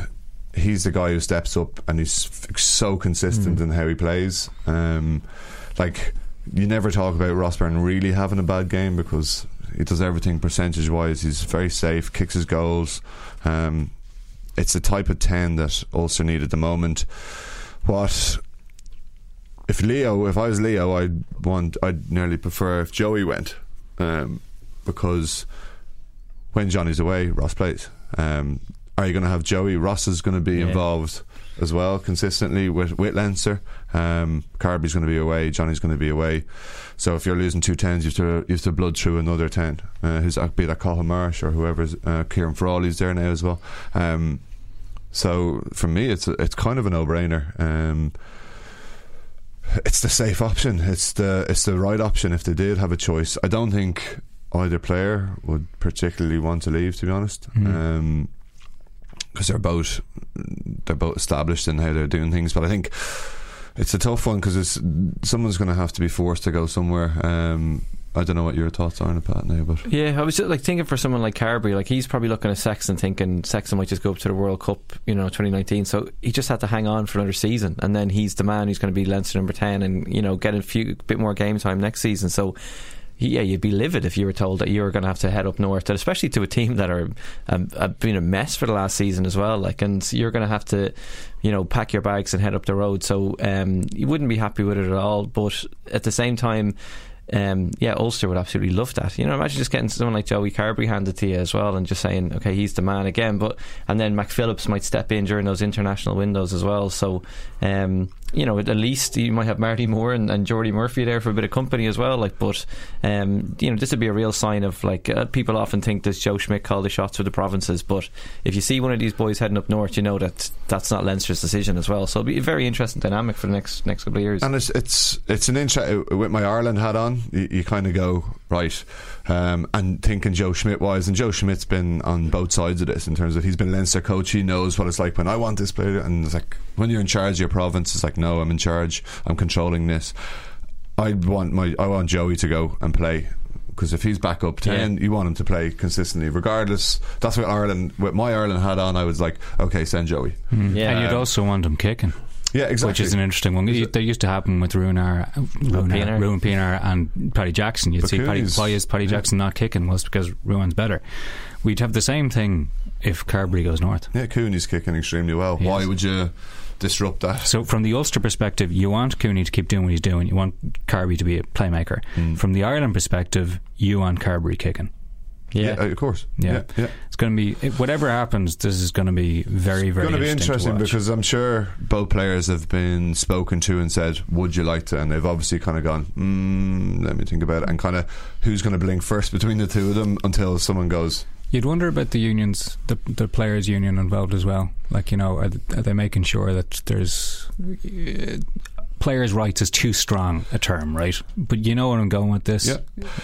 he's the guy who steps up and he's f- so consistent in how he plays. Um, like, you never talk about Ross Byrne really having a bad game because he does everything percentage wise. He's very safe, kicks his goals. Um, it's the type of 10 that Ulster need at the moment. What if Leo, if I was Leo, I'd want, I'd nearly prefer if Joey went, um, because when Johnny's away, Ross plays. Um, are you going to have Joey? Ross is going to be
Yeah.
involved as well consistently with with Leinster. Um, Carby's going to be away. Johnny's going to be away. So if you're losing two tens, you have to you have to blood through another ten. Uh, who's? Be that Cathal Marsh or whoever's uh, Ciarán Frawley's there now as well. Um, so for me, it's it's kind of a no brainer. Um, it's the safe option. It's the it's the right option if they did have a choice. I don't think either player would particularly want to leave, to be honest, because they're both they're both established in how they're doing things. But I think it's a tough one because it's someone's going to have to be forced to go somewhere. Um, I don't know what your thoughts are on it, Pat. Now, but
Yeah, I was just like thinking for someone like Carbery, like he's probably looking at Sexton thinking Sexton might just go up to the World Cup, you know, 2019. So he just had to hang on for another season, and then he's the man who's going to be Leinster number 10 and you know get a few bit more game time next season. So. Yeah, you'd be livid if you were told that you were going to have to head up north, and especially to a team that are um, have been a mess for the last season as well. Like, and you're going to have to, you know, pack your bags and head up the road. So um, you wouldn't be happy with it at all. But at the same time, um, yeah, Ulster would absolutely love that. You know, imagine just getting someone like Joey Carbery handed to you as well, and just saying, okay, he's the man again. But and then McPhillips might step in during those international windows as well. So, um, you know, at least you might have Marty Moore and, and Jordi Murphy there for a bit of company as well. Like, but um, you know, this would be a real sign of like uh, people often think does Joe Schmidt call the shots for the provinces, but if you see one of these boys heading up north, you know that that's not Leinster's decision as well. So it'll be a very interesting dynamic for the next next couple of years.
and it's it's it's an interest with my Ireland hat on. You, you kind of go, right? Um, and thinking Joe Schmidt wise, and Joe Schmidt's been on both sides of this in terms of he's been Leinster coach. He knows what it's like when I want this player, and it's like when you're in charge of your province, it's like no, I'm in charge, I'm controlling this. I want my I want Joey to go and play because if he's back up 10
Yeah.
you want him to play consistently regardless that's what Ireland with my Ireland hat on I was like okay send Joey
Mm.
Yeah.
and you'd also want him kicking.
Yeah exactly
Which is an interesting one. It that used to happen with Ruan, Ruan,
Pienaar.
Ruan Pienaar and Paddy Jackson. You'd
But
see Paddy, why is Paddy Jackson not kicking? Well, it's because Ruan's better. We'd have the same thing if Carbery goes north.
yeah Cooney's kicking extremely well
He
why
is.
would you disrupt that
So, from the Ulster perspective, you want Cooney to keep doing what he's doing. You want Carbery to be a playmaker.
Mm.
From the Ireland perspective, you want Carbery kicking.
Yeah.
uh, of course
Yeah.
yeah, yeah.
It's going to be whatever happens. This is going to be very, very
going to be
interesting. to
because I'm sure both players have been spoken to and said, "Would you like to?" And they've obviously kind of gone, mm, "Let me think about it." And kind of who's going to blink first between the two of them until someone goes,
You'd wonder about the unions, the the players' union involved as well. Like you know, are, are they making sure that there's uh, players' rights is too strong a term, right? But you know where I'm going with this.
Yeah.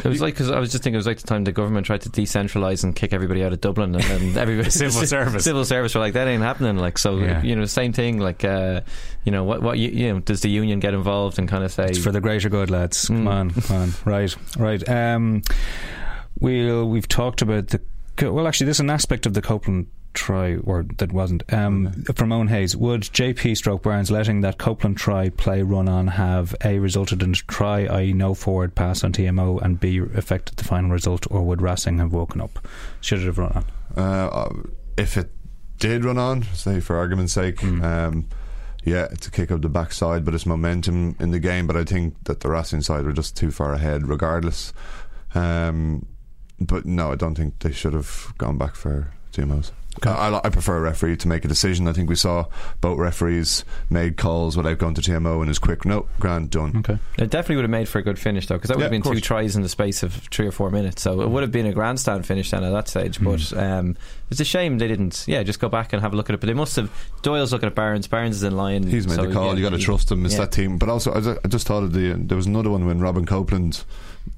It was like because I was just thinking it was like the time the government tried to decentralise and kick everybody out of Dublin, and, and everybody
Civil service.
civil service were like that ain't happening. Like so,
Yeah.
you know, same thing. Like uh, you know, what what you, you know, does the union get involved and kind of say
It's for the greater good, lads. Come
Mm.
on, come on. Right, right. Um, we'll we've talked about the well. Actually, there's an aspect of the Copeland try, or that wasn't. Um, from Owen Hayes, would JP Stroke Barnes letting that Copeland try play run on have a resulted in a try, i.e., no forward pass on TMO, and b affected the final result, or would Racing have woken up? Should it have run on?
uh, "If it did run on, say for argument's sake."
Hmm.
Um, yeah, to kick up the backside, but it's momentum in the game. But I think that the Racing side were just too far ahead, regardless. Um, but no, I don't think they should have gone back for TMOs. I, I, I prefer a referee to make a decision. I think we saw both referees made calls without going to TMO and is quick. No, grand, done.
Okay.
It definitely would have made for a good finish though, because that would
Yeah,
have been two tries in the space of three or four minutes. So it would have been a grandstand finish then at that stage.
Hmm.
But um, it's a shame they didn't. Yeah, just go back and have a look at it. But they must have. Doyle's looking at Barnes. Barnes is in line.
He's made
so,
the call.
yeah,
you got to trust him. It's
yeah.
that team. But also, I I just thought of the. There was another one when Robin Copeland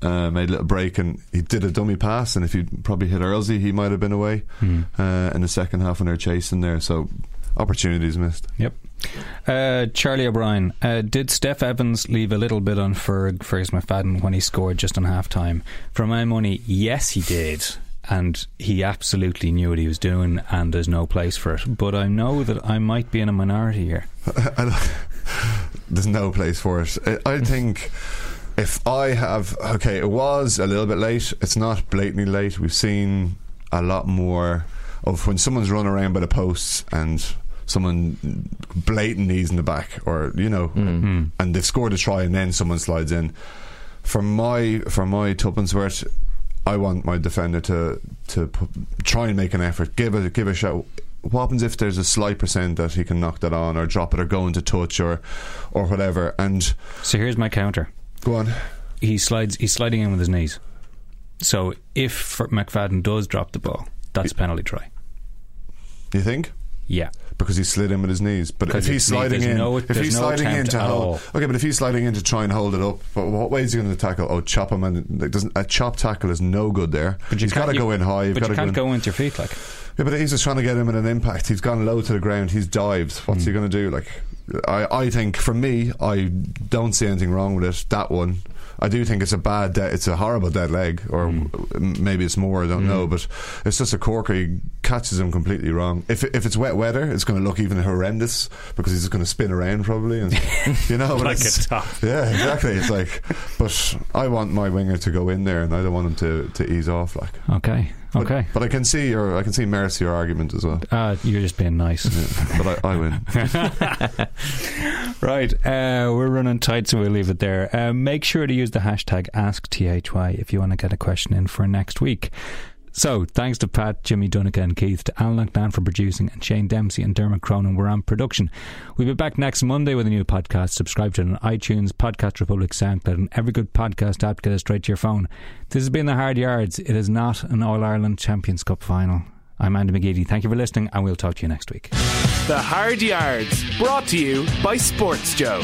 uh, made a little break and he did a dummy pass. And if he'd probably hit Earlsey, he might have been away
Hmm.
uh, in the second half when they're chasing there. So opportunities missed.
Yep. Uh, Charlie O'Brien, uh, did Steff Evans leave a little bit on Ferg Fergus McFadden when he scored just on half time? For my money, yes, he did. And he absolutely knew what he was doing, and there's no place for it. But I know that I might be in a minority here.
There's no place for it. I think if I have okay, it was a little bit late. It's not blatantly late. We've seen a lot more of when someone's run around by the posts and someone blatant knees in the back, or you know,
Mm.
and they've scored a try and then someone slides in. For my for my tuppence worth, I want my defender to to pu- try and make an effort, give a give a shot. What happens if there's a slight percent that he can knock that on or drop it or go into touch or or whatever? And
So here's my counter.
Go on.
He slides. He's sliding in with his knees. So if McFadden does drop the ball, that's a penalty try.
You think?
Yeah.
Because he slid in with his knees. But if he's sliding in,
no-
if he's
no
sliding in to hold, okay, but if he's sliding in to try and hold it up, but what way is he going to tackle? Oh, chop him, and like, doesn't a chop tackle is no good there.
But
he's got to go in high. You've
But
got
you
to
can't
go.
go
In,
into your feet like.
yeah, but he's just trying to get him in an impact. He's gone low to the ground. He's dived. What's
Hmm.
he going to do? Like, I, I think for me, I don't see anything wrong with it. That one. I do think it's a bad, de- it's a horrible dead leg, or
Hmm.
m- maybe it's more. I don't know, but it's just a corker. He catches him completely wrong. If if it's wet weather, it's going to look even horrendous because he's just going to spin around probably, and you know, but
Like
it's-
a top.
Yeah, exactly. It's like, but I want my winger to go in there, and I don't want him to, to ease off. Like,
Okay.
But-
Okay.
But, I can see your, I can see merits to your argument as well.
Uh, you're just being nice.
Yeah, but I, I win.
Right, uh, we're running tight, so we'll leave it there. Uh, make sure to use the hashtag AskTHY if you want to get a question in for next week. So, thanks to Pat, Jimmy Dunica, and Keith, to Alan McNan for producing, and Shane Dempsey and Dermot Cronin were on production. We'll be back next Monday with a new podcast. Subscribe to it on iTunes, Podcast Republic, SoundCloud, and every good podcast app get it straight to your phone. This has been The Hard Yards. It is not an All Ireland Champions Cup final. I'm Andy McGeady. Thank you for listening, and we'll talk to you next week.
The Hard Yards, brought to you by Sports Joe.